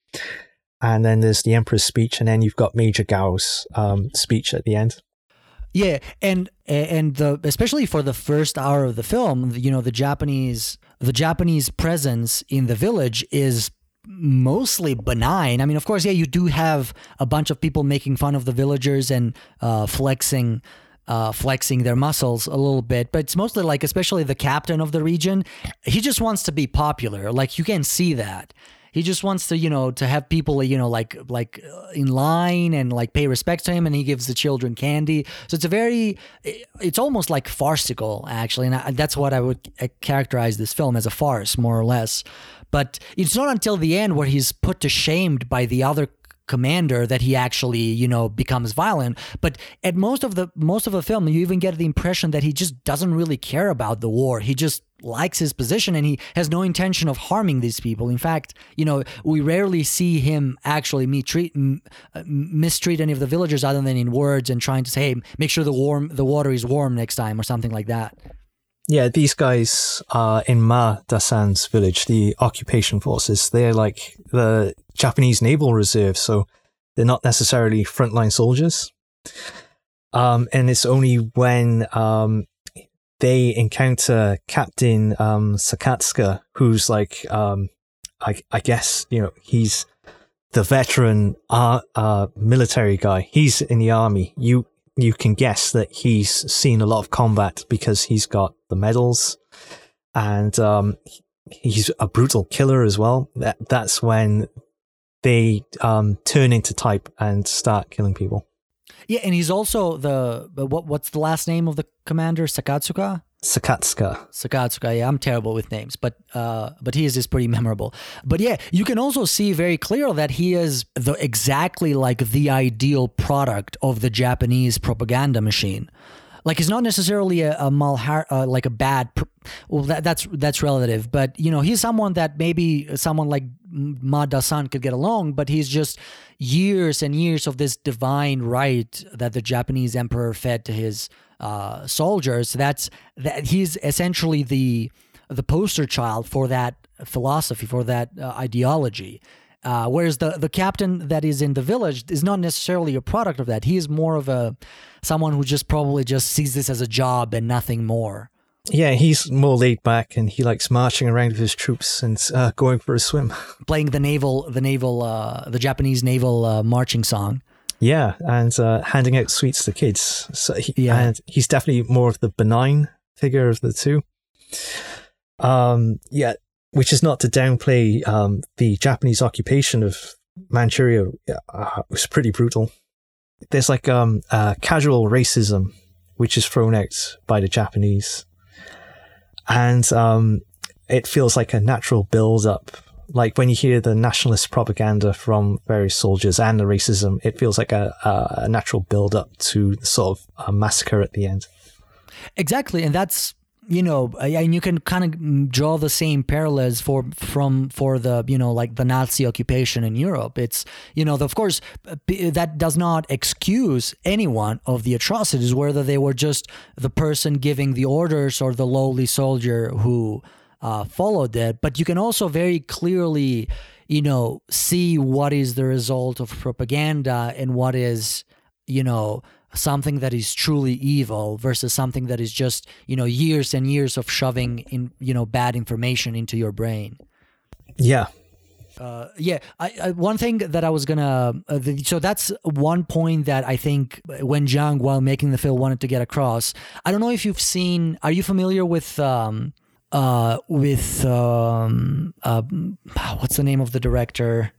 And then there's the Emperor's speech, and then you've got Major Gao's um, speech at the end. Yeah, and and the especially for the first hour of the film, you know, the Japanese the Japanese presence in the village is mostly benign. I mean, of course, yeah, you do have a bunch of people making fun of the villagers and uh, flexing. Uh, flexing their muscles a little bit, but it's mostly like, especially the captain of the region, he just wants to be popular. Like you can see that, he just wants to, you know, to have people, you know, like like uh, in line and like pay respect to him, and he gives the children candy. So it's a very, it's almost like farcical actually, and I, that's what I would characterize this film as a farce, more or less. But it's not until the end where he's put to shame by the other commander that he actually you know becomes violent. But at most of the most of the film you even get the impression that he just doesn't really care about the war. He just likes his position and he has no intention of harming these people. In fact you know we rarely see him actually mistreat, uh, mistreat any of the villagers other than in words and trying to say hey make sure the warm the water is warm next time or something like that. Yeah, these guys are in Ma Dasan's village, the occupation forces. They're like the Japanese naval reserve, so they're not necessarily frontline soldiers. Um, and it's only when um, they encounter Captain um, Sakatsuka, who's like, um, I, I guess, you know, he's the veteran uh, uh, military guy. He's in the army. You you can guess that he's seen a lot of combat because he's got the medals, and um, he's a brutal killer as well. That that's when they um, turn into type and start killing people. yeah and he's also the what what's the last name of the commander sakatsuka Sakatsuka. Sakatsuka, yeah, I'm terrible with names, but uh, but he is is pretty memorable. But yeah, you can also see very clear that he is the exactly like the ideal product of the Japanese propaganda machine. Like he's not necessarily a, a malhar, uh, like a bad. Pr- well, that, that's that's relative, but you know he's someone that maybe someone like Ma Dasan could get along, but he's just years and years of this divine right that the Japanese emperor fed to his uh, soldiers. That's that he's essentially the the poster child for that philosophy, for that uh, ideology. Uh, whereas the the captain that is in the village is not necessarily a product of that. He is more of a someone who just probably just sees this as a job and nothing more. Yeah, he's more laid back and he likes marching around with his troops and uh, going for a swim. Playing the naval, the naval, uh, the Japanese naval uh, marching song. Yeah, and uh, handing out sweets to kids. So he, Yeah. and he's definitely more of the benign figure of the two. Um, yeah, which is not to downplay um, the Japanese occupation of Manchuria. Uh, it was pretty brutal. There's like um, uh, casual racism, which is thrown out by the Japanese, and um, it feels like a natural build-up like when you hear the nationalist propaganda from various soldiers and the racism, it feels like a, a, natural build up to sort of a massacre at the end. Exactly, and that's you know, and you can kind of draw the same parallels for from for the you know like the Nazi occupation in Europe. It's you know, of course, that does not excuse anyone of the atrocities, whether they were just the person giving the orders or the lowly soldier who uh, followed it. But you can also very clearly, you know, see what is the result of propaganda and what is, you know, something that is truly evil versus something that is just, you know, years and years of shoving in, you know, bad information into your brain. Yeah. Uh, yeah, I, I, one thing that I was gonna, uh, the, so that's one point that I think Wen Jiang, while making the film, wanted to get across. I don't know if you've seen. Are you familiar with um, uh, with um, uh, what's the name of the director?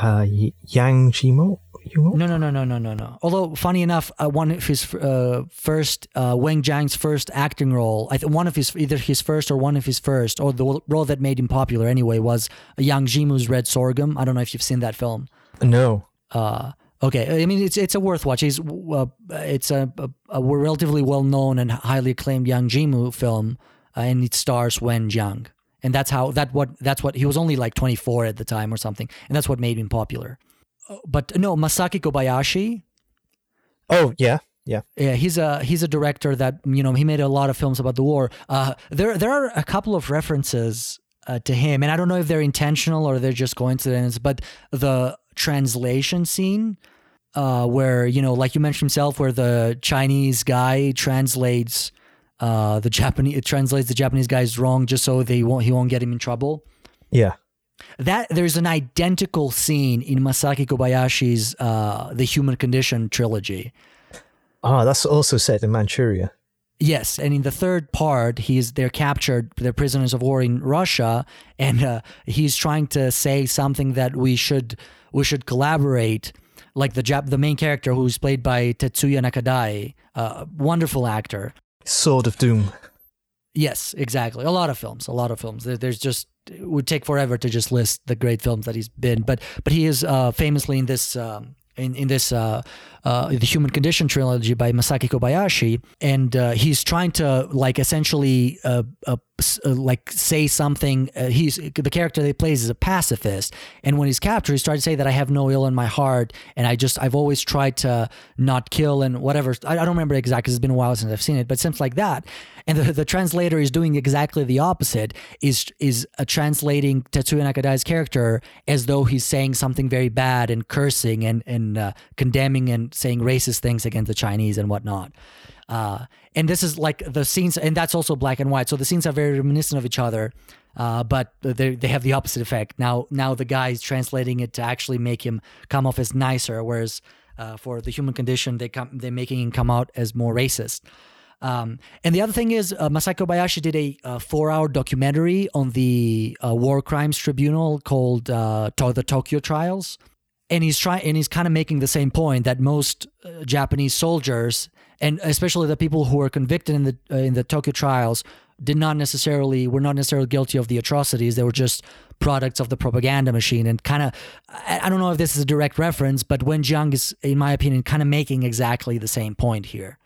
Uh, Zhang Yimou? No, no, no, no, no, no, no. Although, funny enough, uh, one of his uh, first, uh, Wen Jiang's first acting role, I th- one of his, either his first or one of his first, or the role that made him popular anyway, was Zhang Yimou's Red Sorghum. I don't know if you've seen that film. No. Uh, okay, I mean it's it's a worth watch. He's uh, it's a, a, a relatively well known and highly acclaimed Zhang Yimou film, uh, and it stars Wen Jiang, and that's how that what that's what he was only like 24 at the time or something, and that's what made him popular. Uh, But no, Masaki Kobayashi, Oh, yeah. Yeah. yeah, he's a he's a director that you know he made a lot of films about the war. Uh, there there are a couple of references uh, to him, and I don't know if they're intentional or they're just coincidence. But the translation scene, uh, where you know, like you mentioned himself, where the Chinese guy translates uh, the Japanese it translates the Japanese guys wrong just so they won't he won't get him in trouble. Yeah. That there's an identical scene in Masaki Kobayashi's uh, The Human Condition trilogy. Ah, that's also set in Manchuria. Yes, and in the third part, he's they're captured, they're prisoners of war in Russia, and uh, he's trying to say something that we should we should collaborate. Like the Jap- the main character, who's played by Tetsuya Nakadai, uh, wonderful actor. Sword of Doom. Yes, exactly. A lot of films, a lot of films. There, there's just would take forever to just list the great films that he's been. But but he is uh, famously in this. Um, in, in this uh, uh, the Human Condition trilogy by Masaki Kobayashi, and uh, he's trying to like essentially uh, uh, uh, like say something. He's the character that he plays is a pacifist, and when he's captured, he's trying to say that I have no ill in my heart, and I just I've always tried to not kill and whatever. I, I don't remember exactly because it's been a while since I've seen it, but something like that. And the, the translator is doing exactly the opposite. Is is translating Tetsuya Nakadai's character as though he's saying something very bad and cursing and and condemning and saying racist things against the Chinese and whatnot. Uh, and this is like the scenes, and that's also black and white. So the scenes are very reminiscent of each other, uh, but they they have the opposite effect. Now now the guy is translating it to actually make him come off as nicer, whereas uh, for the human condition, they come they're making him come out as more racist. Um, and the other thing is, uh, Masaki Kobayashi did a, uh four-hour documentary on the uh, War Crimes Tribunal called uh, the Tokyo Trials, and he's trying and he's kind of making the same point that most uh, Japanese soldiers, and especially the people who were convicted in the uh, in the Tokyo Trials, did not necessarily were not necessarily guilty of the atrocities. They were just products of the propaganda machine. And kind of, I, I don't know if this is a direct reference, but Wen Jiang is, in my opinion, kind of making exactly the same point here.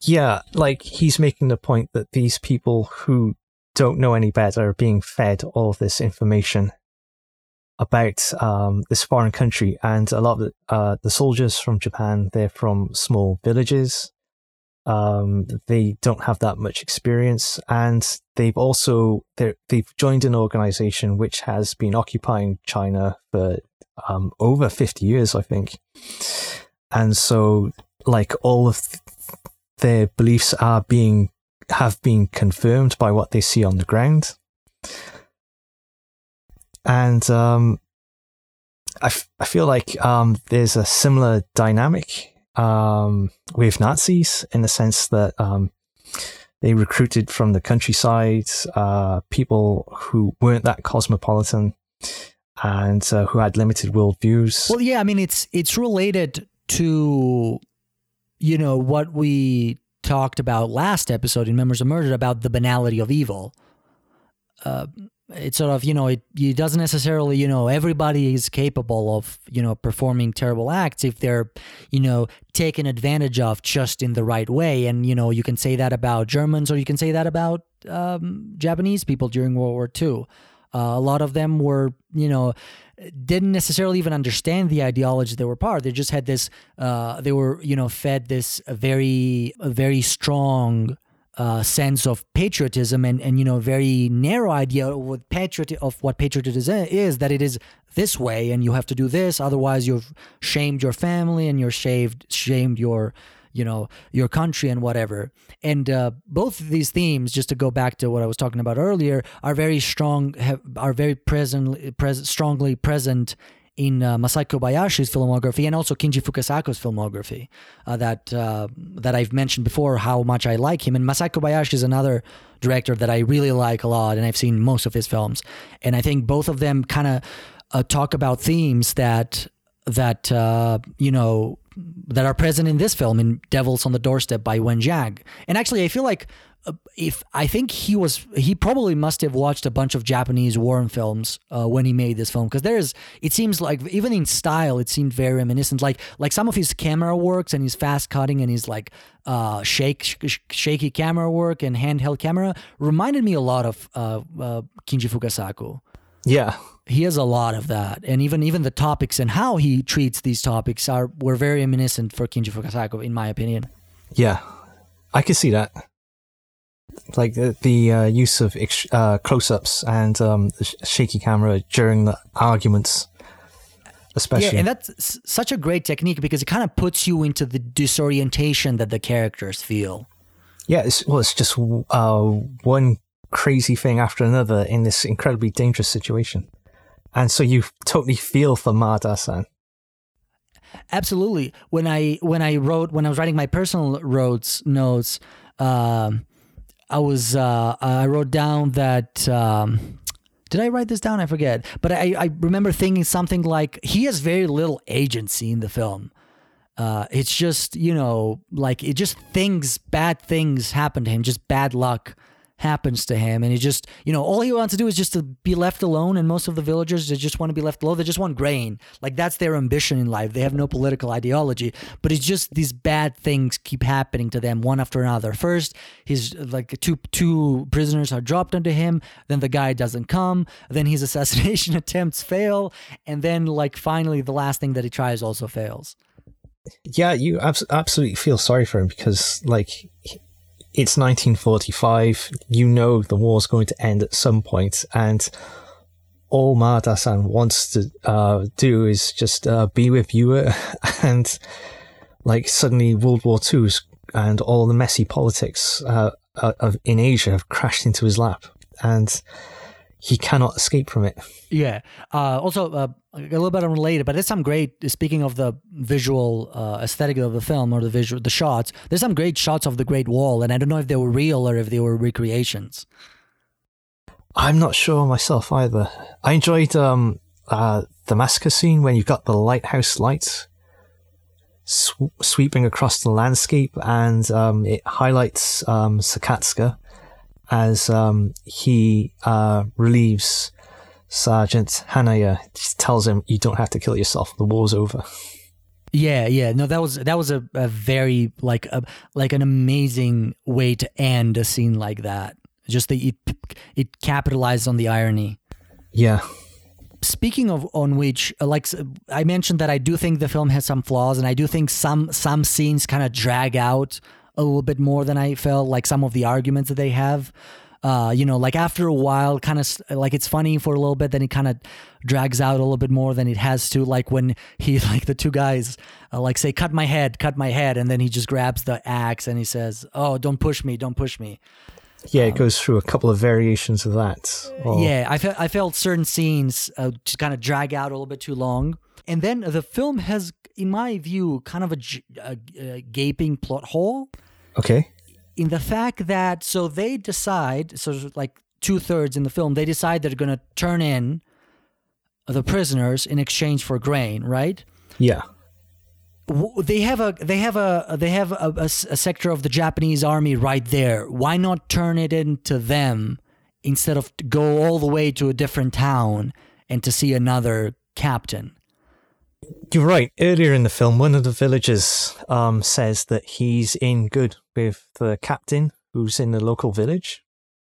Yeah, like he's making the point that these people who don't know any better are being fed all this information about um, this foreign country, and a lot of the, uh, the soldiers from Japan they're from small villages. Um, they don't have that much experience, and they've also they've joined an organization which has been occupying China for um, over fifty years, I think. And so, like all of their beliefs are being have been confirmed by what they see on the ground. And um, I, f- I feel like um, there's a similar dynamic um, with Nazis in the sense that um, they recruited from the countryside uh, people who weren't that cosmopolitan and uh, who had limited worldviews. Well, yeah, I mean it's it's related to you know what we talked about last episode in Memories of Murder about the banality of evil. Uh, it's sort of you know it, it doesn't necessarily you know everybody is capable of you know performing terrible acts if they're you know taken advantage of just in the right way and you know you can say that about Germans or you can say that about um, Japanese people during World War II. Uh, a lot of them were, you know, didn't necessarily even understand the ideology they were part. They just had this. Uh, they were, you know, fed this very, very strong uh, sense of patriotism and, and you know, very narrow idea of what patriot of what patriotism is. That it is this way, and you have to do this. Otherwise, you've shamed your family and you're shaved, shamed your you know your country and whatever and uh, both of these themes just to go back to what i was talking about earlier are very strong have, are very present pres- strongly present in uh, Masaki Kobayashi's filmography and also Kinji Fukasaku's filmography uh, that uh, that I've mentioned before how much I like him. And Masaki Kobayashi is another director that I really like a lot and I've seen most of his films. And I think both of them kind of uh, talk about themes that that uh, you know that are present in this film in Devils on the Doorstep by Wen Jiang. And actually, I feel like uh, if I think he was he probably must have watched a bunch of Japanese war films uh, when he made this film. Because there's it seems like even in style it seemed very reminiscent. Like like some of his camera works and his fast cutting and his like uh shake sh- shaky camera work and handheld camera reminded me a lot of uh, uh Kinji Fukasaku yeah, he has a lot of that. And even even the topics and how he treats these topics are were very reminiscent for Kinji Fukasaku in my opinion. Yeah, I can see that. Like the, the uh, use of ex- uh, close-ups and um, sh- shaky camera during the arguments, especially. yeah and that's such a great technique because it kind of puts you into the disorientation that the characters feel. Yeah, it's, well, it's just uh, one crazy thing after another in this incredibly dangerous situation. And so you totally feel for Ma Dasan. absolutely when i when i wrote when i was writing my personal notes notes um i was uh i wrote down that um did I write this down? I forget. But I, I remember thinking something like he has very little agency in the film. Uh, it's just, you know, like it just things, bad things happen to him, just bad luck happens to him. And he just you know all he wants to do is just to be left alone. And most of the villagers they just want to be left alone. They just want grain. Like that's their ambition in life. They have no political ideology. But it's just these bad things keep happening to them one after another. First he's like two two prisoners are dropped onto him. Then the guy doesn't come. Then his assassination attempts fail. And then like finally the last thing that he tries also fails. Yeah, you abs- absolutely feel sorry for him because, like, it's 1945. You know the war's going to end at some point, and all Ma Dasan wants to uh, do is just uh, be with you, and like suddenly World War II and all the messy politics uh, of in Asia have crashed into his lap, and he cannot escape from it. Yeah. Uh, also, uh, a little bit unrelated, but there's some great. Speaking of the visual uh, aesthetic of the film or the visual, the shots. There's some great shots of the Great Wall, and I don't know if they were real or if they were recreations. I'm not sure myself either. I enjoyed um, uh, the massacre scene when you've got the lighthouse lights sw- sweeping across the landscape, and um, it highlights um, Sakatsuka as um, he uh, relieves Sergeant Hanaya. Tells him, "You don't have to kill yourself. The war's over." Yeah, yeah. No, that was that was a, a very like a like an amazing way to end a scene like that. Just that it it capitalized on the irony. Yeah, speaking of on which uh, like i mentioned that i do think the film has some flaws and i do think some some scenes kind of drag out a little bit more than i felt like some of the arguments that they have uh, you know like after a while kind of like it's funny for a little bit then it kind of drags out a little bit more than it has to like when he like the two guys uh, like say cut my head cut my head and then he just grabs the axe and he says oh don't push me don't push me yeah, it goes through a couple of variations of that. Or... Yeah, I felt I felt certain scenes uh, to kind of drag out a little bit too long, and then the film has, in my view, kind of a, a, a gaping plot hole. Okay. In the fact that so they decide, so like two thirds in the film, they decide they're going to turn in the prisoners in exchange for grain, right? Yeah they have a they have a they have a, a, a, sector of the Japanese army right there. Why not turn it into them instead of go all the way to a different town and to see another captain? You're right. Earlier in the film, one of the villagers um, says that he's in good with the captain who's in the local village.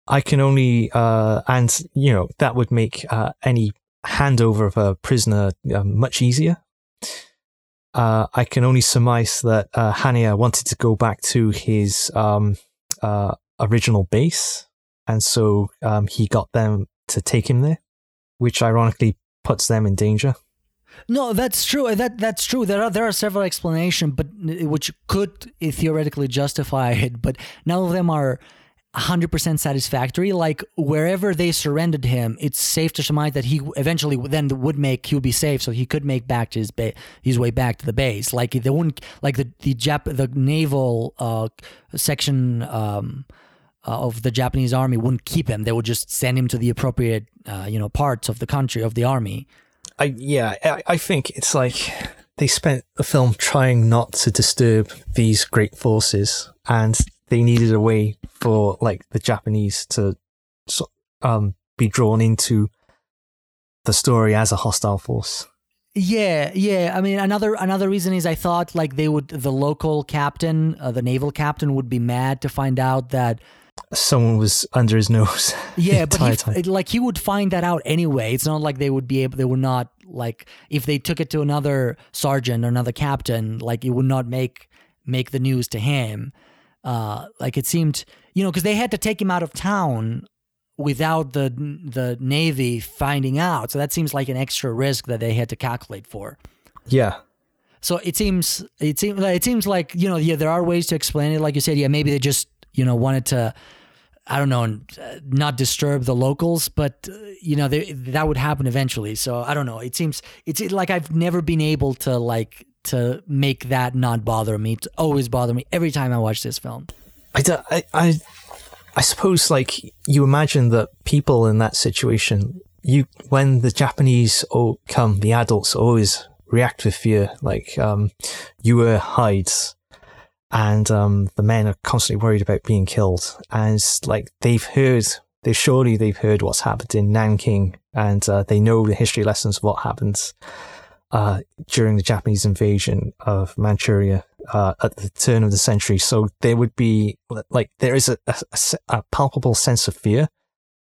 I can only, uh, and you know, that would make uh, any handover of a prisoner uh, much easier uh, I can only surmise that uh, Hanaya wanted to go back to his um, uh, original base, and so um, he got them to take him there, which ironically puts them in danger. No, that's true. That that's true. There are there are several explanations, but which could theoretically justify it, but none of them are 100% satisfactory. Like wherever they surrendered him, it's safe to surmise that he eventually then would make he would be safe, so he could make back to his ba- his way back to the base. Like they wouldn't like the the Jap the naval uh, section. Um, uh, of the Japanese army wouldn't keep him. They would just send him to the appropriate, uh, you know, parts of the country of the army. I yeah, I, I think it's like they spent the film trying not to disturb these great forces, and they needed a way for like the Japanese to um, be drawn into the story as a hostile force. Yeah, yeah. I mean, another another reason is I thought like they would the local captain, uh, the naval captain, would be mad to find out that someone was under his nose. Yeah, but he, like he would find that out anyway. It's not like they would be able. They would not like if they took it to another sergeant or another captain. Like it would not make make the news to him. Uh, like it seemed, you know, because they had to take him out of town without the the Navy finding out. So that seems like an extra risk that they had to calculate for. Yeah. So it seems it seems it seems like you know yeah there are ways to explain it. Like you said, yeah maybe they just you know wanted to. I don't know, not disturb the locals, but uh, you know they, that would happen eventually. So I don't know. It seems it's like I've never been able to like to make that not bother me. To always bother me every time I watch this film. I, do, I, I, I suppose like you imagine that people in that situation, you when the Japanese come, the adults always react with fear. Like um, were hides, and um, the men are constantly worried about being killed. And like they've heard, they surely they've heard what's happened in Nanking, and uh, they know the history lessons of what happens uh, during the Japanese invasion of Manchuria uh, at the turn of the century. So there would be like there is a, a, a palpable sense of fear.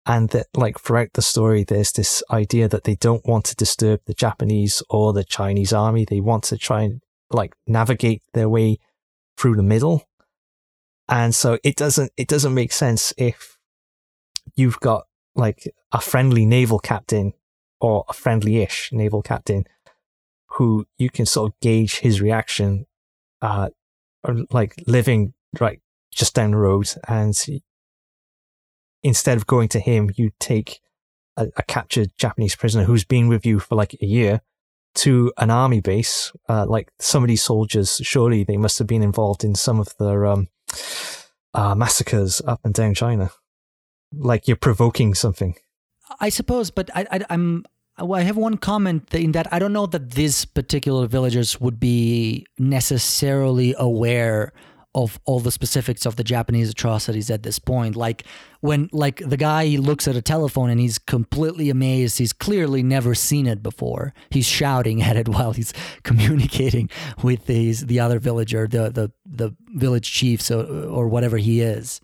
And that, like, throughout the story, there's this idea that they don't want to disturb the Japanese or the Chinese army. They want to try and, like, navigate their way through the middle. And so it doesn't it doesn't make sense if you've got like a friendly naval captain or a friendly-ish naval captain who you can sort of gauge his reaction uh or like living right just down the road and instead of going to him you take a, a captured Japanese prisoner who's been with you for like a year to an army base, uh, like some of these soldiers, surely they must have been involved in some of the um, uh, massacres up and down China. Like you're provoking something. I suppose, but I, I, I'm. Well, I have one comment in that I don't know that these particular villagers would be necessarily aware of all the specifics of the Japanese atrocities at this point. Like when like the guy looks at a telephone and he's completely amazed. He's clearly never seen it before. He's shouting at it while he's communicating with these the other villager, the the the village chief, so or whatever he is.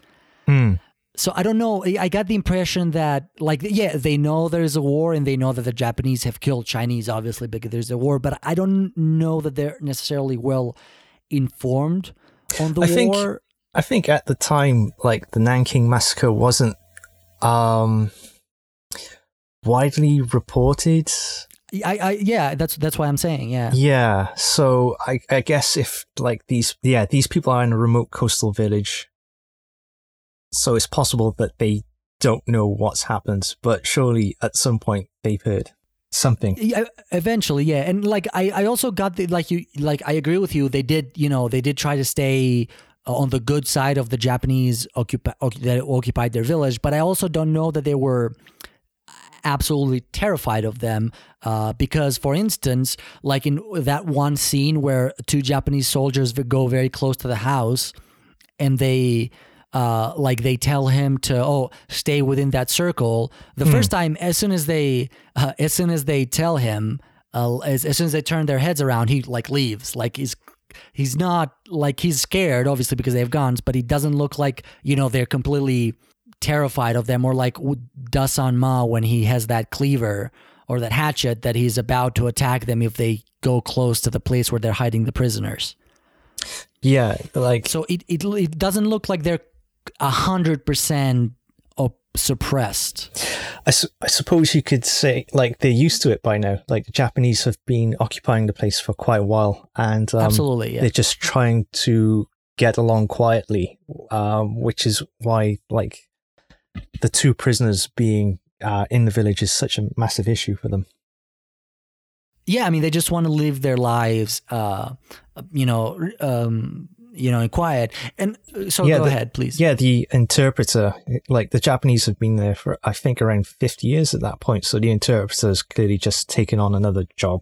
Hmm. So I don't know. I got the impression that, like, yeah, they know there's a war and they know that the Japanese have killed Chinese, obviously, because there's a war. But I don't know that they're necessarily well informed on the I war. think I think at the time, like the Nanking massacre wasn't um widely reported. I, I, yeah, that's that's why I'm saying, yeah. Yeah, so I I guess if like these yeah these people are in a remote coastal village, so it's possible that they don't know what's happened, but surely at some point they've heard something. Yeah, eventually, yeah, and like I, I also got the like you like I agree with you. They did, you know, they did try to stay uh, on the good side of the Japanese occupi- that occupied their village, but I also don't know that they were absolutely terrified of them uh, because for instance like in that one scene where two japanese soldiers go very close to the house and they uh, like they tell him to oh stay within that circle. The first time as soon as they uh, as soon as they tell him uh, as, as soon as they turn their heads around he like leaves. Like he's he's not like he's scared obviously because they have guns but he doesn't look like you know they're completely terrified of them or like Dasan Ma when he has that cleaver or that hatchet that he's about to attack them if they go close to the place where they're hiding the prisoners. Yeah, like so it, it, it doesn't look like they're a hundred percent suppressed I, su- I suppose you could say like they're used to it by now. Like the Japanese have been occupying the place for quite a while, and um, Absolutely, yeah. they're just trying to get along quietly, um, which is why like the two prisoners being uh, in the village is such a massive issue for them. yeah i mean they just want to live their lives uh you know um you know quiet. And uh, so go the, ahead please. Yeah, the interpreter, like the Japanese have been there for I think around fifty years at that point, so the interpreter is clearly just taken on another job,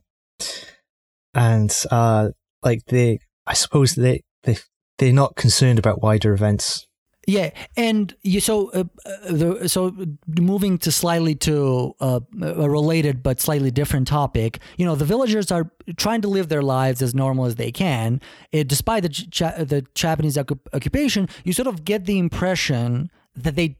and uh, like they, I suppose they they they're not concerned about wider events. Yeah, and you so uh, uh, the, so moving to slightly to uh, a related but slightly different topic. You know, the villagers are trying to live their lives as normal as they can, eh, despite the Ch- the Japanese occup- occupation. You sort of get the impression that they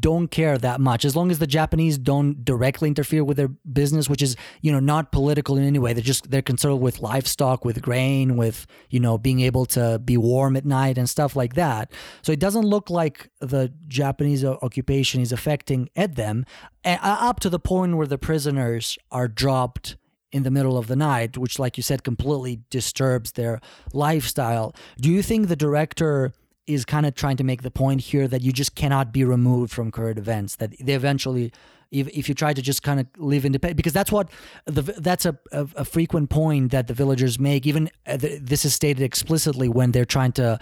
don't care that much as long as the Japanese don't directly interfere with their business, which is you know not political in any way. They're just they're concerned with livestock, with grain, with you know being able to be warm at night and stuff like that. So it doesn't look like the Japanese occupation is affecting at them up to the point where the prisoners are dropped in the middle of the night, which, like you said, completely disturbs their lifestyle. Do you think the director? Is kind of trying to make the point here that you just cannot be removed from current events that they eventually if, if you try to just kind of live independent because that's what the that's a, a, a frequent point that the villagers make even uh, th- this is stated explicitly when they're trying to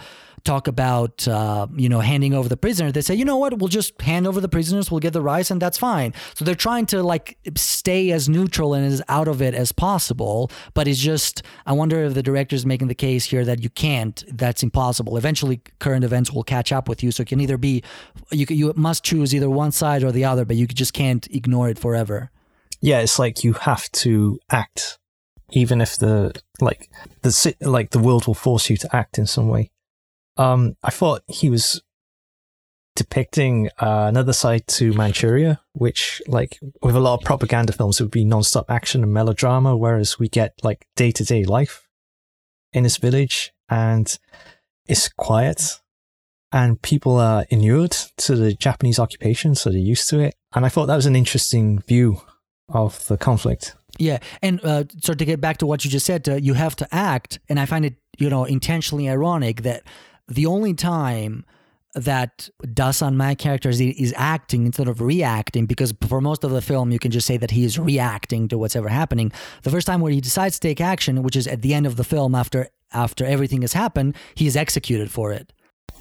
talk about uh, you know handing over the prisoner, they say, you know what, we'll just hand over the prisoners, we'll get the rice, and that's fine. So they're trying to like stay as neutral and as out of it as possible. But it's just, I wonder if the director's making the case here that you can't. That's impossible. Eventually, current events will catch up with you. So it can either be, you you must choose either one side or the other, but you just can't ignore it forever. Yeah, it's like you have to act, even if the like the like the world will force you to act in some way. Um, I thought he was depicting uh, another side to Manchuria, which, like, with a lot of propaganda films, it would be non-stop action and melodrama, whereas we get like day-to-day life in this village, and it's quiet, and people are inured to the Japanese occupation, so they're used to it. And I thought that was an interesting view of the conflict. Yeah, and uh, so to get back to what you just said, uh, you have to act, and I find it, you know, intentionally ironic that the only time that Dasan, my character, is, is acting instead of reacting, because for most of the film, you can just say that he is reacting to what's ever happening. The first time where he decides to take action, which is at the end of the film, after after everything has happened, he is executed for it.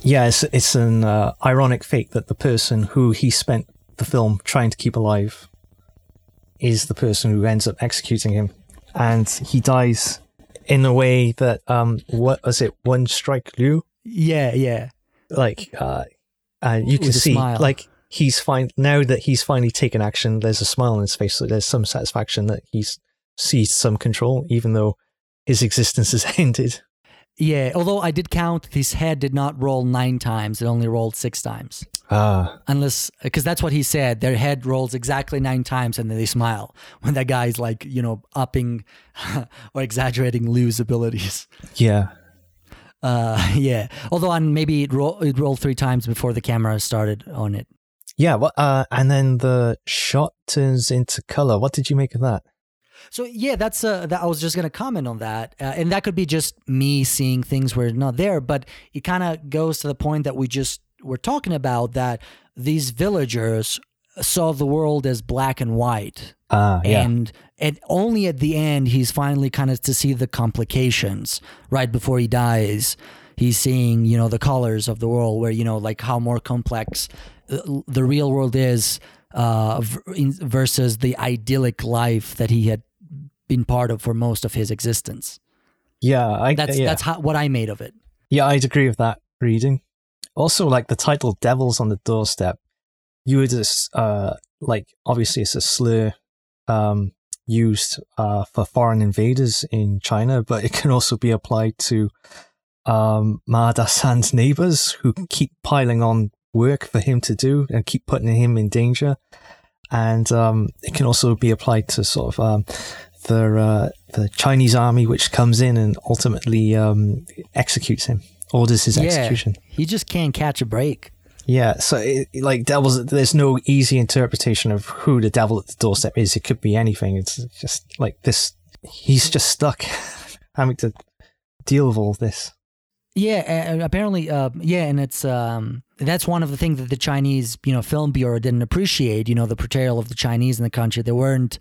Yeah, it's it's an uh, ironic fate that the person who he spent the film trying to keep alive is the person who ends up executing him, and he dies in a way that um, what was it? One strike Liu. Yeah, yeah. Like, uh, uh you can see, smile. like he's fine now that he's finally taken action. There's a smile on his face. So there's some satisfaction that he's seized some control, even though his existence has ended. Yeah, although I did count, his head did not roll nine times; it only rolled six times. Ah, Unless, because that's what he said. Their head rolls exactly nine times, and then they smile when that guy's like, you know, upping or exaggerating Liu's abilities. yeah. Uh, yeah. Although on maybe it, roll, it rolled three times before the camera started on it. Yeah, well, uh, and then the shot turns into color. What did you make of that? So yeah, that's uh, that I was just gonna comment on that, uh, and that could be just me seeing things where it's not there, but it kind of goes to the point that we just were talking about that these villagers saw the world as black and white, Ah, yeah. and and only at the end he's finally kind of to see the complications right before he dies. He's seeing you know the colors of the world, where you know like how more complex uh, the real world is uh, versus the idyllic life that he had been part of for most of his existence. yeah, I, That's yeah. that's how, what I made of it. Yeah, I'd agree with that reading. Also, like the title "Devils on the Doorstep," you would just uh, like obviously it's a slur um, used uh, for foreign invaders in China, but it can also be applied to um, Ma Dasan's neighbors who keep piling on work for him to do and keep putting him in danger. And um, it can also be applied to sort of um, the uh, the Chinese army, which comes in and ultimately um, executes him, orders his execution. He just can't catch a break. Yeah, so it, like devils, there's no easy interpretation of who the devil at the doorstep is. It could be anything. It's just like this. He's just stuck, having to deal with all this. Yeah, apparently, uh, yeah, and it's um, that's one of the things that the Chinese, you know, film bureau didn't appreciate. You know, the portrayal of the Chinese in the country. They weren't,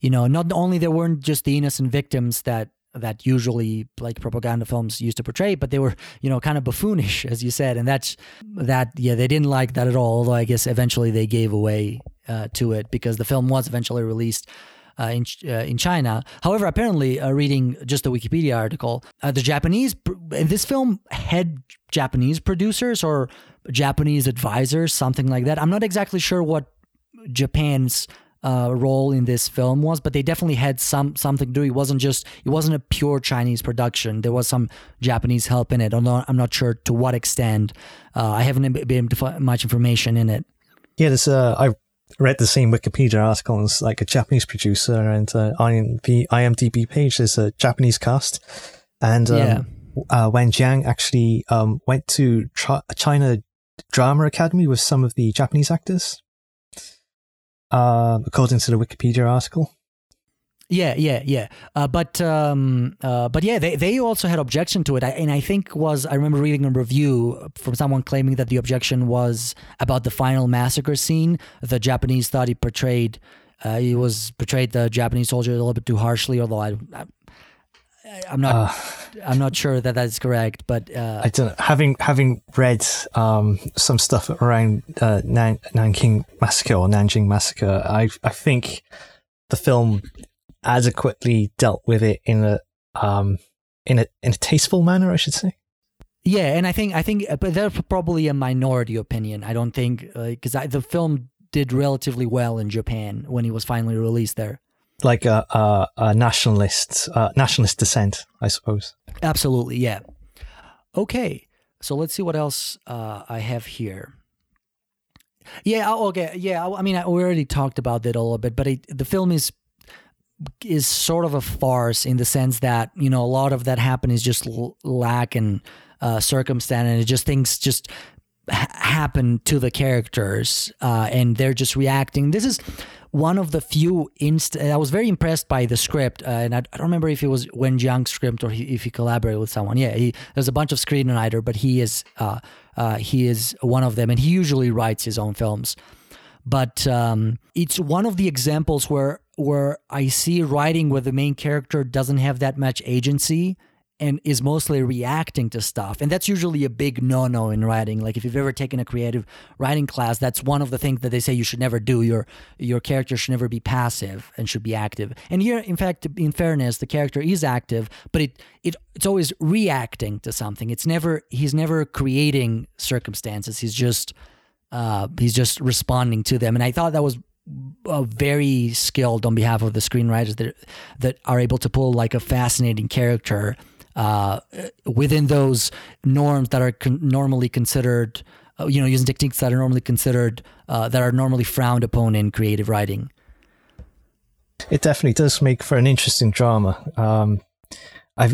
you know, not only there weren't just the innocent victims that that usually like propaganda films used to portray, but they were, you know, kind of buffoonish, as you said, and that's that. Yeah, they didn't like that at all. Although I guess eventually they gave away uh, to it because the film was eventually released uh, in uh, in China. However, apparently, uh, reading just a Wikipedia article, uh, the Japanese this film had Japanese producers or Japanese advisors, something like that. I'm not exactly sure what Japan's uh, role in this film was, but they definitely had some something to do. It wasn't just it wasn't a pure Chinese production. There was some Japanese help in it. Although I'm not sure to what extent. Uh, I haven't been able to find much information in it. Yeah, there's uh, I read the same Wikipedia article. And it's like a Japanese producer and uh, on the IMDb page there's a Japanese cast, and um, Yeah. uh, Wen Jiang actually um, went to Chi- China Drama Academy with some of the Japanese actors. Uh, according to the Wikipedia article. Yeah, yeah, yeah. Uh, but um, uh, but yeah, they, they also had objection to it, I, and I think was I remember reading a review from someone claiming that the objection was about the final massacre scene. The Japanese thought he portrayed uh, he was portrayed the Japanese soldier a little bit too harshly, although I. I I'm not. I'm not sure that that's correct, but uh, I don't know. Having having read um, some stuff around uh, Nan- Nanking massacre or Nanjing massacre, I I think the film adequately dealt with it in a um, in a in a tasteful manner, I should say. yeah, and I think I think, but that's probably a minority opinion. I don't think because the film did relatively well in Japan when it was finally released there. Like a a, a nationalist uh, nationalist dissent, I suppose. Absolutely, yeah. Okay, so let's see what else uh, I have here. Yeah, oh, okay, yeah. I mean, I, we already talked about that a little bit, but it, the film is is sort of a farce in the sense that you know a lot of that happen is just lack and uh, circumstance, and it just things just happen to the characters, uh, and they're just reacting. This is one of the few inst. I was very impressed by the script, uh, and I, I don't remember if it was Wen Jiang's script or he, if he collaborated with someone. Yeah, he, there's a bunch of screenwriter, but he is uh, uh, he is one of them, and he usually writes his own films. But um, it's one of the examples where where I see writing where the main character doesn't have that much agency and is mostly reacting to stuff. And that's usually a big no no in writing. Like if you've ever taken a creative writing class, that's one of the things that they say you should never do. Your your character should never be passive and should be active. And here, in fact, in fairness, the character is active, but it it it's always reacting to something. It's never he's never creating circumstances. He's just uh, he's just responding to them. And I thought that was uh, very skilled on behalf of the screenwriters that that are able to pull like a fascinating character uh, within those norms that are con- normally considered, uh, you know, using techniques that are normally considered uh, that are normally frowned upon in creative writing. It definitely does make for an interesting drama. Um,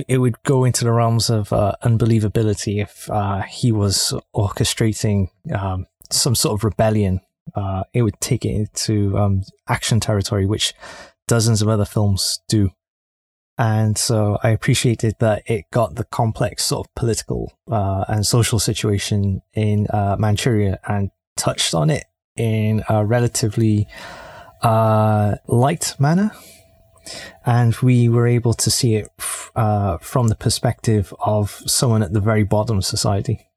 it would go into the realms of uh, unbelievability if uh, he was orchestrating um, some sort of rebellion. Uh, it would take it into um, action territory, which dozens of other films do. And so I appreciated that it got the complex sort of political uh, and social situation in uh, Manchuria and touched on it in a relatively uh, light manner. And we were able to see it uh, from the perspective of someone at the very bottom of society.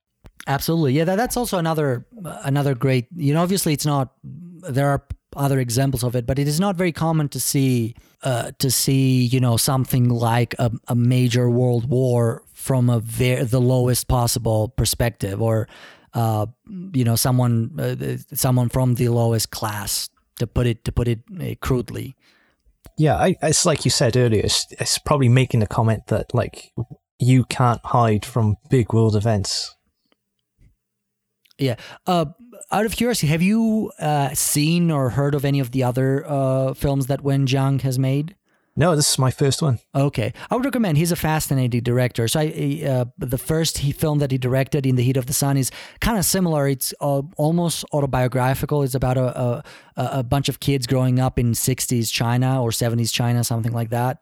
Absolutely, yeah. That, that's also another another great. You know, obviously, it's not. There are other examples of it, but it is not very common to see uh, to see you know something like a, a major world war from a very the lowest possible perspective, or uh, you know someone uh, someone from the lowest class to put it to put it uh, crudely. Yeah, I, it's like you said earlier. It's, it's probably making the comment that like you can't hide from big world events. Yeah. Uh, out of curiosity, have you uh, seen or heard of any of the other uh, films that Wen Jiang has made? No, this is my first one. Okay, I would recommend. He's a fascinating director. So, I, uh, the first he film that he directed, "In the Heat of the Sun," is kind of similar. It's uh, almost autobiographical. It's about a, a, a bunch of kids growing up in '60s China or '70s China, something like that.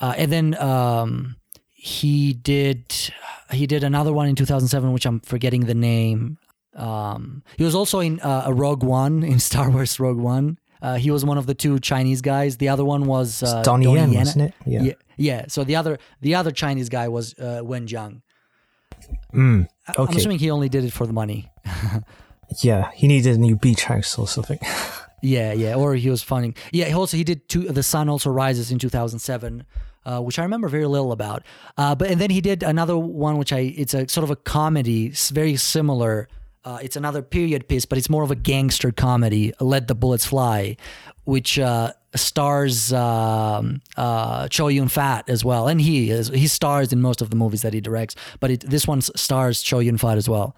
Uh, and then um, he did he did another one in 2007, which I'm forgetting the name. Um, he was also in uh, a Rogue One in Star Wars Rogue One. Uh, he was one of the two Chinese guys. The other one was uh, Donnie Donnie Yen, Yen. wasn't it? Yeah. yeah, yeah. So the other the other Chinese guy was uh, Wen Jiang. Mm, I'm assuming he only did it for the money. Yeah, he needed a new beach house or something. Yeah, yeah. Or he was funding. Yeah. Also he did two. The Sun also rises in 2007. Uh, which I remember very little about, uh, but and then he did another one, which I it's a sort of a comedy, very similar. Uh, it's another period piece, but it's more of a gangster comedy. Let the Bullets Fly, which uh, stars um, uh, Chow Yun-fat as well, and he is he stars in most of the movies that he directs. But it, this one stars Chow Yun-fat as well.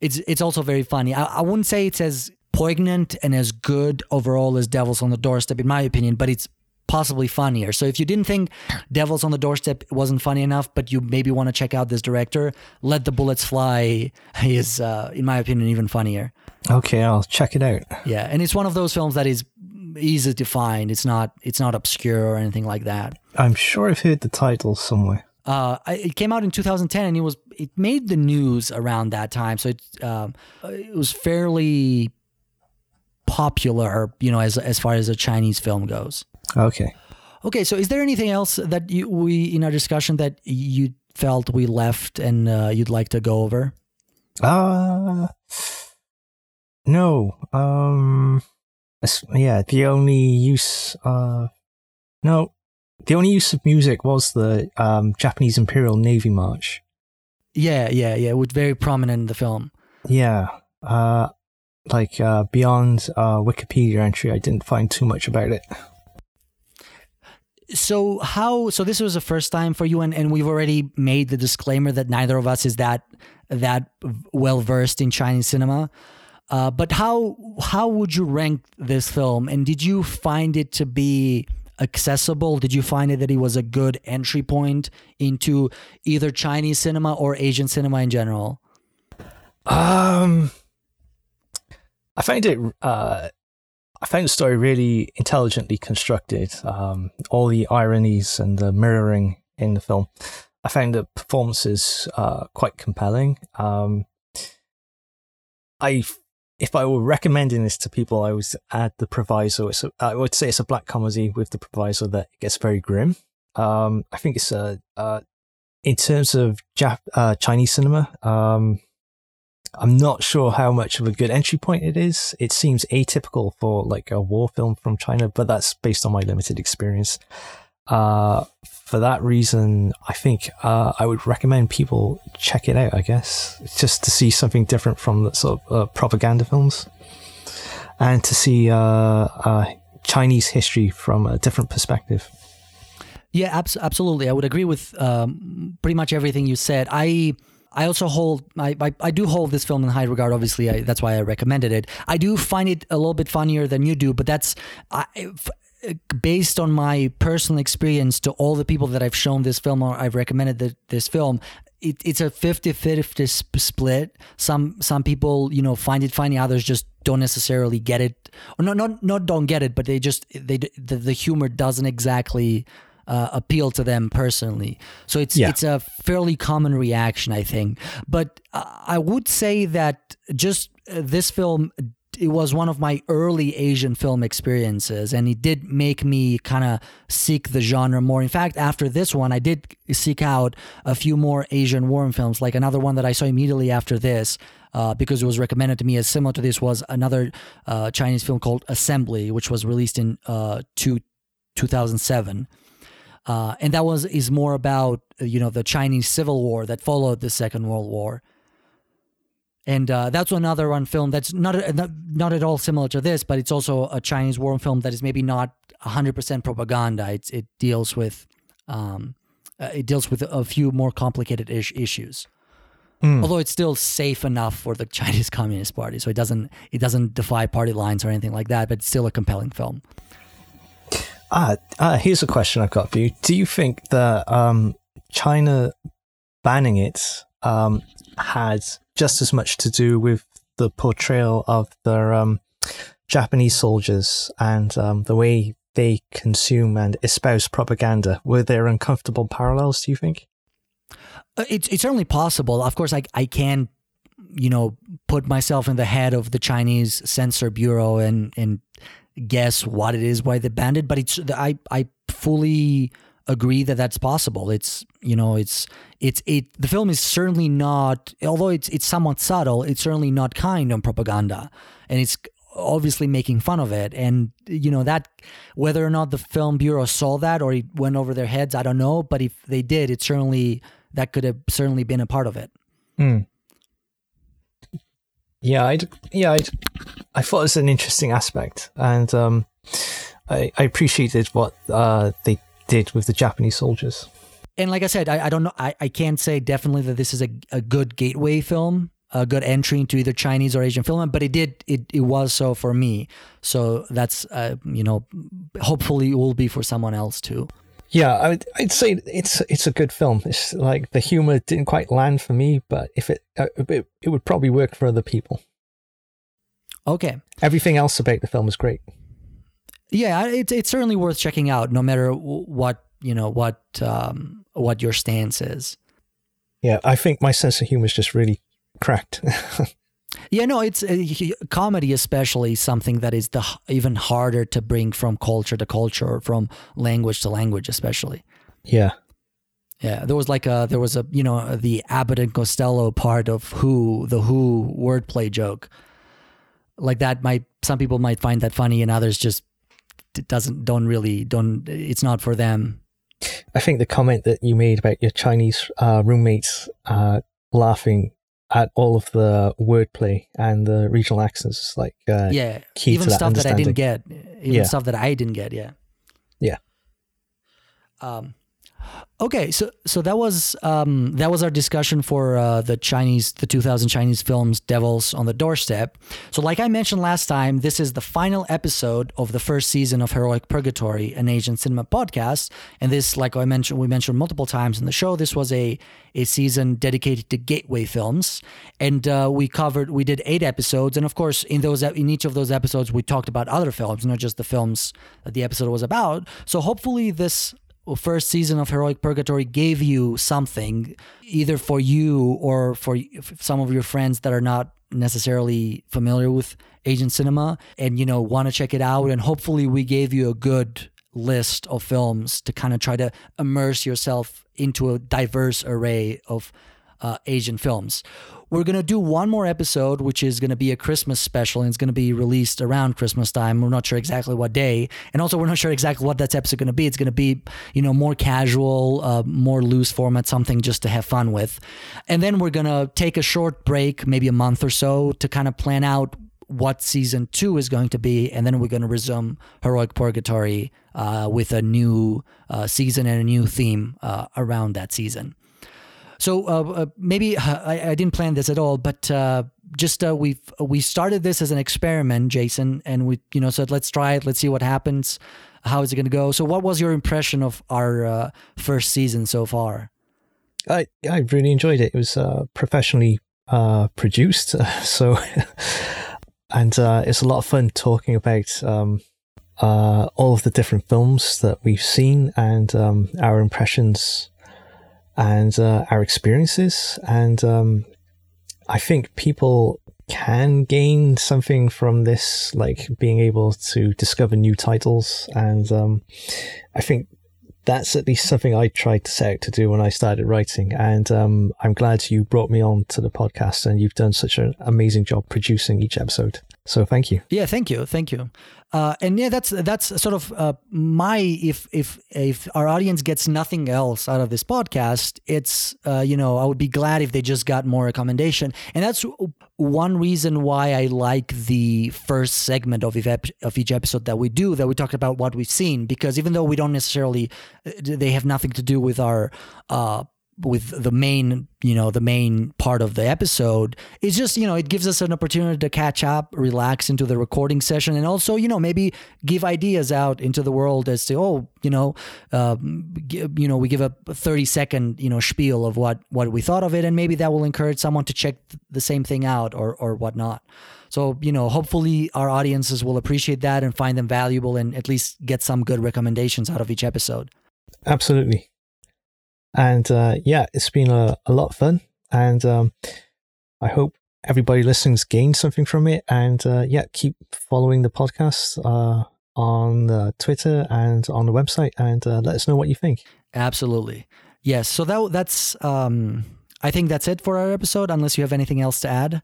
It's it's also very funny. I, I wouldn't say it's as poignant and as good overall as Devils on the Doorstep, in my opinion, but it's possibly funnier. So if you didn't think Devils on the Doorstep wasn't funny enough, but you maybe want to check out this director, Let the Bullets Fly is, uh, in my opinion, even funnier. okay, I'll check it out. Yeah, and it's one of those films that is easy to find. It's not it's not obscure or anything like that. I'm sure I've heard the title somewhere. Uh, it came out in 2010, and it was it made the news around that time. So it um, it was fairly popular, you know, as as far as a Chinese film goes. Okay. Okay, so is there anything else that you, we in our discussion that you felt we left and uh, you'd like to go over? Uh no. Um yeah, the only use uh no. The only use of music was the um Japanese Imperial Navy March. Yeah, yeah, yeah. It was very prominent in the film. Yeah. Uh like uh beyond uh Wikipedia entry I didn't find too much about it. So how? So this was the first time for you, and, and we've already made the disclaimer that neither of us is that that well versed in Chinese cinema. Uh, but how how would you rank this film? And did you find it to be accessible? Did you find it that it was a good entry point into either Chinese cinema or Asian cinema in general? Um, I find it. Uh, I found the story really intelligently constructed. Um, all the ironies and the mirroring in the film. I found the performances uh, quite compelling. Um, I, if I were recommending this to people, I would add the proviso. It's a, I would say it's a black comedy with the proviso that it gets very grim. Um, I think it's a, uh, in terms of Jap- uh, Chinese cinema. Um, I'm not sure how much of a good entry point it is. It seems atypical for like a war film from China, but that's based on my limited experience. Uh, for that reason, I think uh, I would recommend people check it out. I guess just to see something different from the sort of uh, propaganda films, and to see uh, uh, Chinese history from a different perspective. Yeah, abs- absolutely. I would agree with um, pretty much everything you said. I I also hold I, I, I do hold this film in high regard. Obviously, I, that's why I recommended it. I do find it a little bit funnier than you do, but that's I, f- based on my personal experience to all the people that I've shown this film or I've recommended the, this film. It, it's a 50-50 sp- split. Some some people you know find it funny, others just don't necessarily get it, or not not not don't get it, but they just they the, the humor doesn't exactly uh, appeal to them personally. So it's Yeah. it's a fairly common reaction, I think. But I would say that just uh, this film. It was one of my early Asian film experiences, and it did make me kind of seek the genre more. In fact, after this one, I did seek out a few more Asian war films. Like another one that I saw immediately after this, uh, because it was recommended to me as similar to this, was another uh, Chinese film called Assembly, which was released in uh, two, 2007 uh, and that was is more about you know the Chinese Civil War that followed the Second World War, and uh, that's another one film that's not, not not at all similar to this, but it's also a Chinese war film that is maybe not hundred percent propaganda. It's it deals with um, uh, it deals with a few more complicated ish- issues. Although it's still safe enough for the Chinese Communist Party, so it doesn't it doesn't defy party lines or anything like that. But it's still a compelling film. Ah, uh, here's a question I've got for you. Do you think that um, China banning it um, had just as much to do with the portrayal of their um, Japanese soldiers and um, the way they consume and espouse propaganda? Were there uncomfortable parallels, do you think? Uh, It's it's certainly possible. Of course, I I can, you know, put myself in the head of the Chinese censor bureau and and guess what it is why they banned it. But it's I I fully agree that that's possible. It's you know it's it's it. The film is certainly not, although it's it's somewhat subtle. It's certainly not kind on propaganda, and it's obviously making fun of it. And you know that whether or not the film bureau saw that or it went over their heads, I don't know. But if they did, it certainly that could have certainly been a part of it. Hmm. Yeah, I yeah, I I thought it was an interesting aspect, and um, I I appreciated what uh, they did with the Japanese soldiers. and like I said, I, I don't know. I, I can't say definitely that this is a, a good gateway film, a good entry into either Chinese or Asian film, but it did it, it was so for me. So that's uh, you know, hopefully it will be for someone else too. Yeah, I would, I'd say it's it's a good film. It's like the humor didn't quite land for me, but if it uh, it, it would probably work for other people. Okay, Everything else about the film is great. yeah, it's it's certainly worth checking out, no matter what you know what um, what your stance is. Yeah, I think my sense of humor is just really cracked. Yeah, no, it's uh, comedy, especially something that is the even harder to bring from culture to culture or from language to language, especially. Yeah. Yeah, there was like a there was a you know the Abbott and Costello part of Who the Who wordplay joke, like that might some people might find that funny and others just it doesn't don't really don't it's not for them. I think the comment that you made about your Chinese uh, roommates uh, laughing at all of the wordplay and the regional accents like uh, yeah, key even that stuff that I didn't get, even Yeah. stuff that I didn't get. Yeah. Yeah. Um, okay, so so that was um, that was our discussion for uh, the Chinese, the 2000 Chinese films "Devils on the Doorstep." So, like I mentioned last time, this is the final episode of the first season of Heroic Purgatory, an Asian cinema podcast. And this, like I mentioned, we mentioned multiple times in the show, this was a a season dedicated to gateway films, and uh, we covered, we did eight episodes, and of course, in those in each of those episodes, we talked about other films, not just the films that the episode was about. So, hopefully, this first season of Heroic Purgatory gave you something, either for you or for some of your friends that are not necessarily familiar with Asian cinema and you know want to check it out. And hopefully, we gave you a good list of films to kind of try to immerse yourself into a diverse array of uh, Asian films. We're going to do one more episode, which is going to be a Christmas special, and it's going to be released around Christmas time. We're not sure exactly what day. And also, we're not sure exactly what that episode is going to be. It's going to be, you know, more casual, uh, more loose format, something just to have fun with. And then we're going to take a short break, maybe a month or so, to kind of plan out what season two is going to be, and then we're going to resume Heroic Purgatory uh, with a new uh, season and a new theme uh, around that season. So uh, uh, maybe uh, I, I didn't plan this at all, but uh, just uh, we we started this as an experiment, Jason, and we you know said let's try it, let's see what happens. How is it going to go? So, what was your impression of our first season so far? I I really enjoyed it. It was professionally produced, so and it's a lot of fun talking about um, all of the different films that we've seen and um, our impressions and uh, our experiences. And um, I think people can gain something from this, like being able to discover new titles. And um, I think that's at least something I tried to set out to do when I started writing. And um, I'm glad you brought me on to the podcast and you've done such an amazing job producing each episode. So thank you. Yeah, thank you, thank you. Uh, and yeah, that's that's sort of uh, my if if if our audience gets nothing else out of this podcast, it's uh, you know I would be glad if they just got more recommendation, and that's one reason why I like the first segment of each ep- of each episode that we do that we talked about what we've seen because even though we don't necessarily they have nothing to do with our uh, with the main you know the main part of the episode it's just you know it gives us an opportunity to catch up relax into the recording session and also you know maybe give ideas out into the world as to oh you know um, gi- you know we give a 30 second you know spiel of what what we thought of it and maybe that will encourage someone to check th- the same thing out or or whatnot so you know hopefully our audiences will appreciate that and find them valuable and at least get some good recommendations out of each episode Absolutely. And uh, yeah, it's been a, a lot of fun. And um, I hope everybody listening's gained something from it. And uh, yeah, keep following the podcast uh, on uh, Twitter and on the website and uh, let us know what you think. Absolutely. Yes. So that that's um I think that's it for our episode unless you have anything else to add.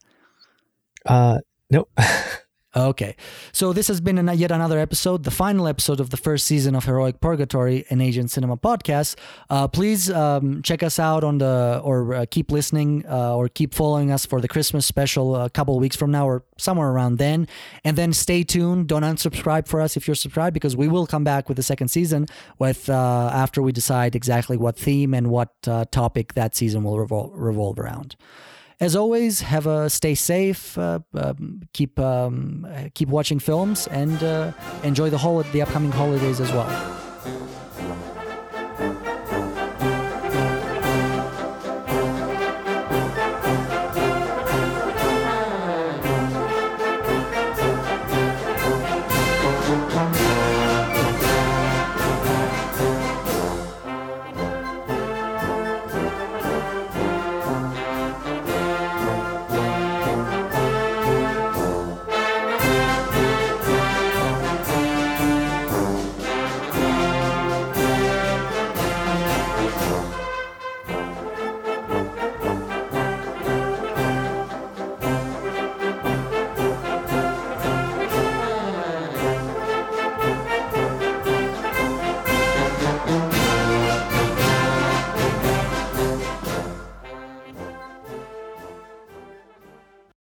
Uh, nope. Okay. So this has been yet another episode, the final episode of the first season of Heroic Purgatory, an Asian cinema podcast. Uh, please um, check us out on the, or uh, keep listening, uh, or keep following us for the Christmas special a couple of weeks from now, or somewhere around then. And then stay tuned. Don't unsubscribe for us if you're subscribed, because we will come back with the second season with uh, after we decide exactly what theme and what uh, topic that season will revol- revolve around. As always, have a stay safe. Uh, um, keep um, uh, keep watching films and uh, enjoy the hol- the upcoming holidays as well.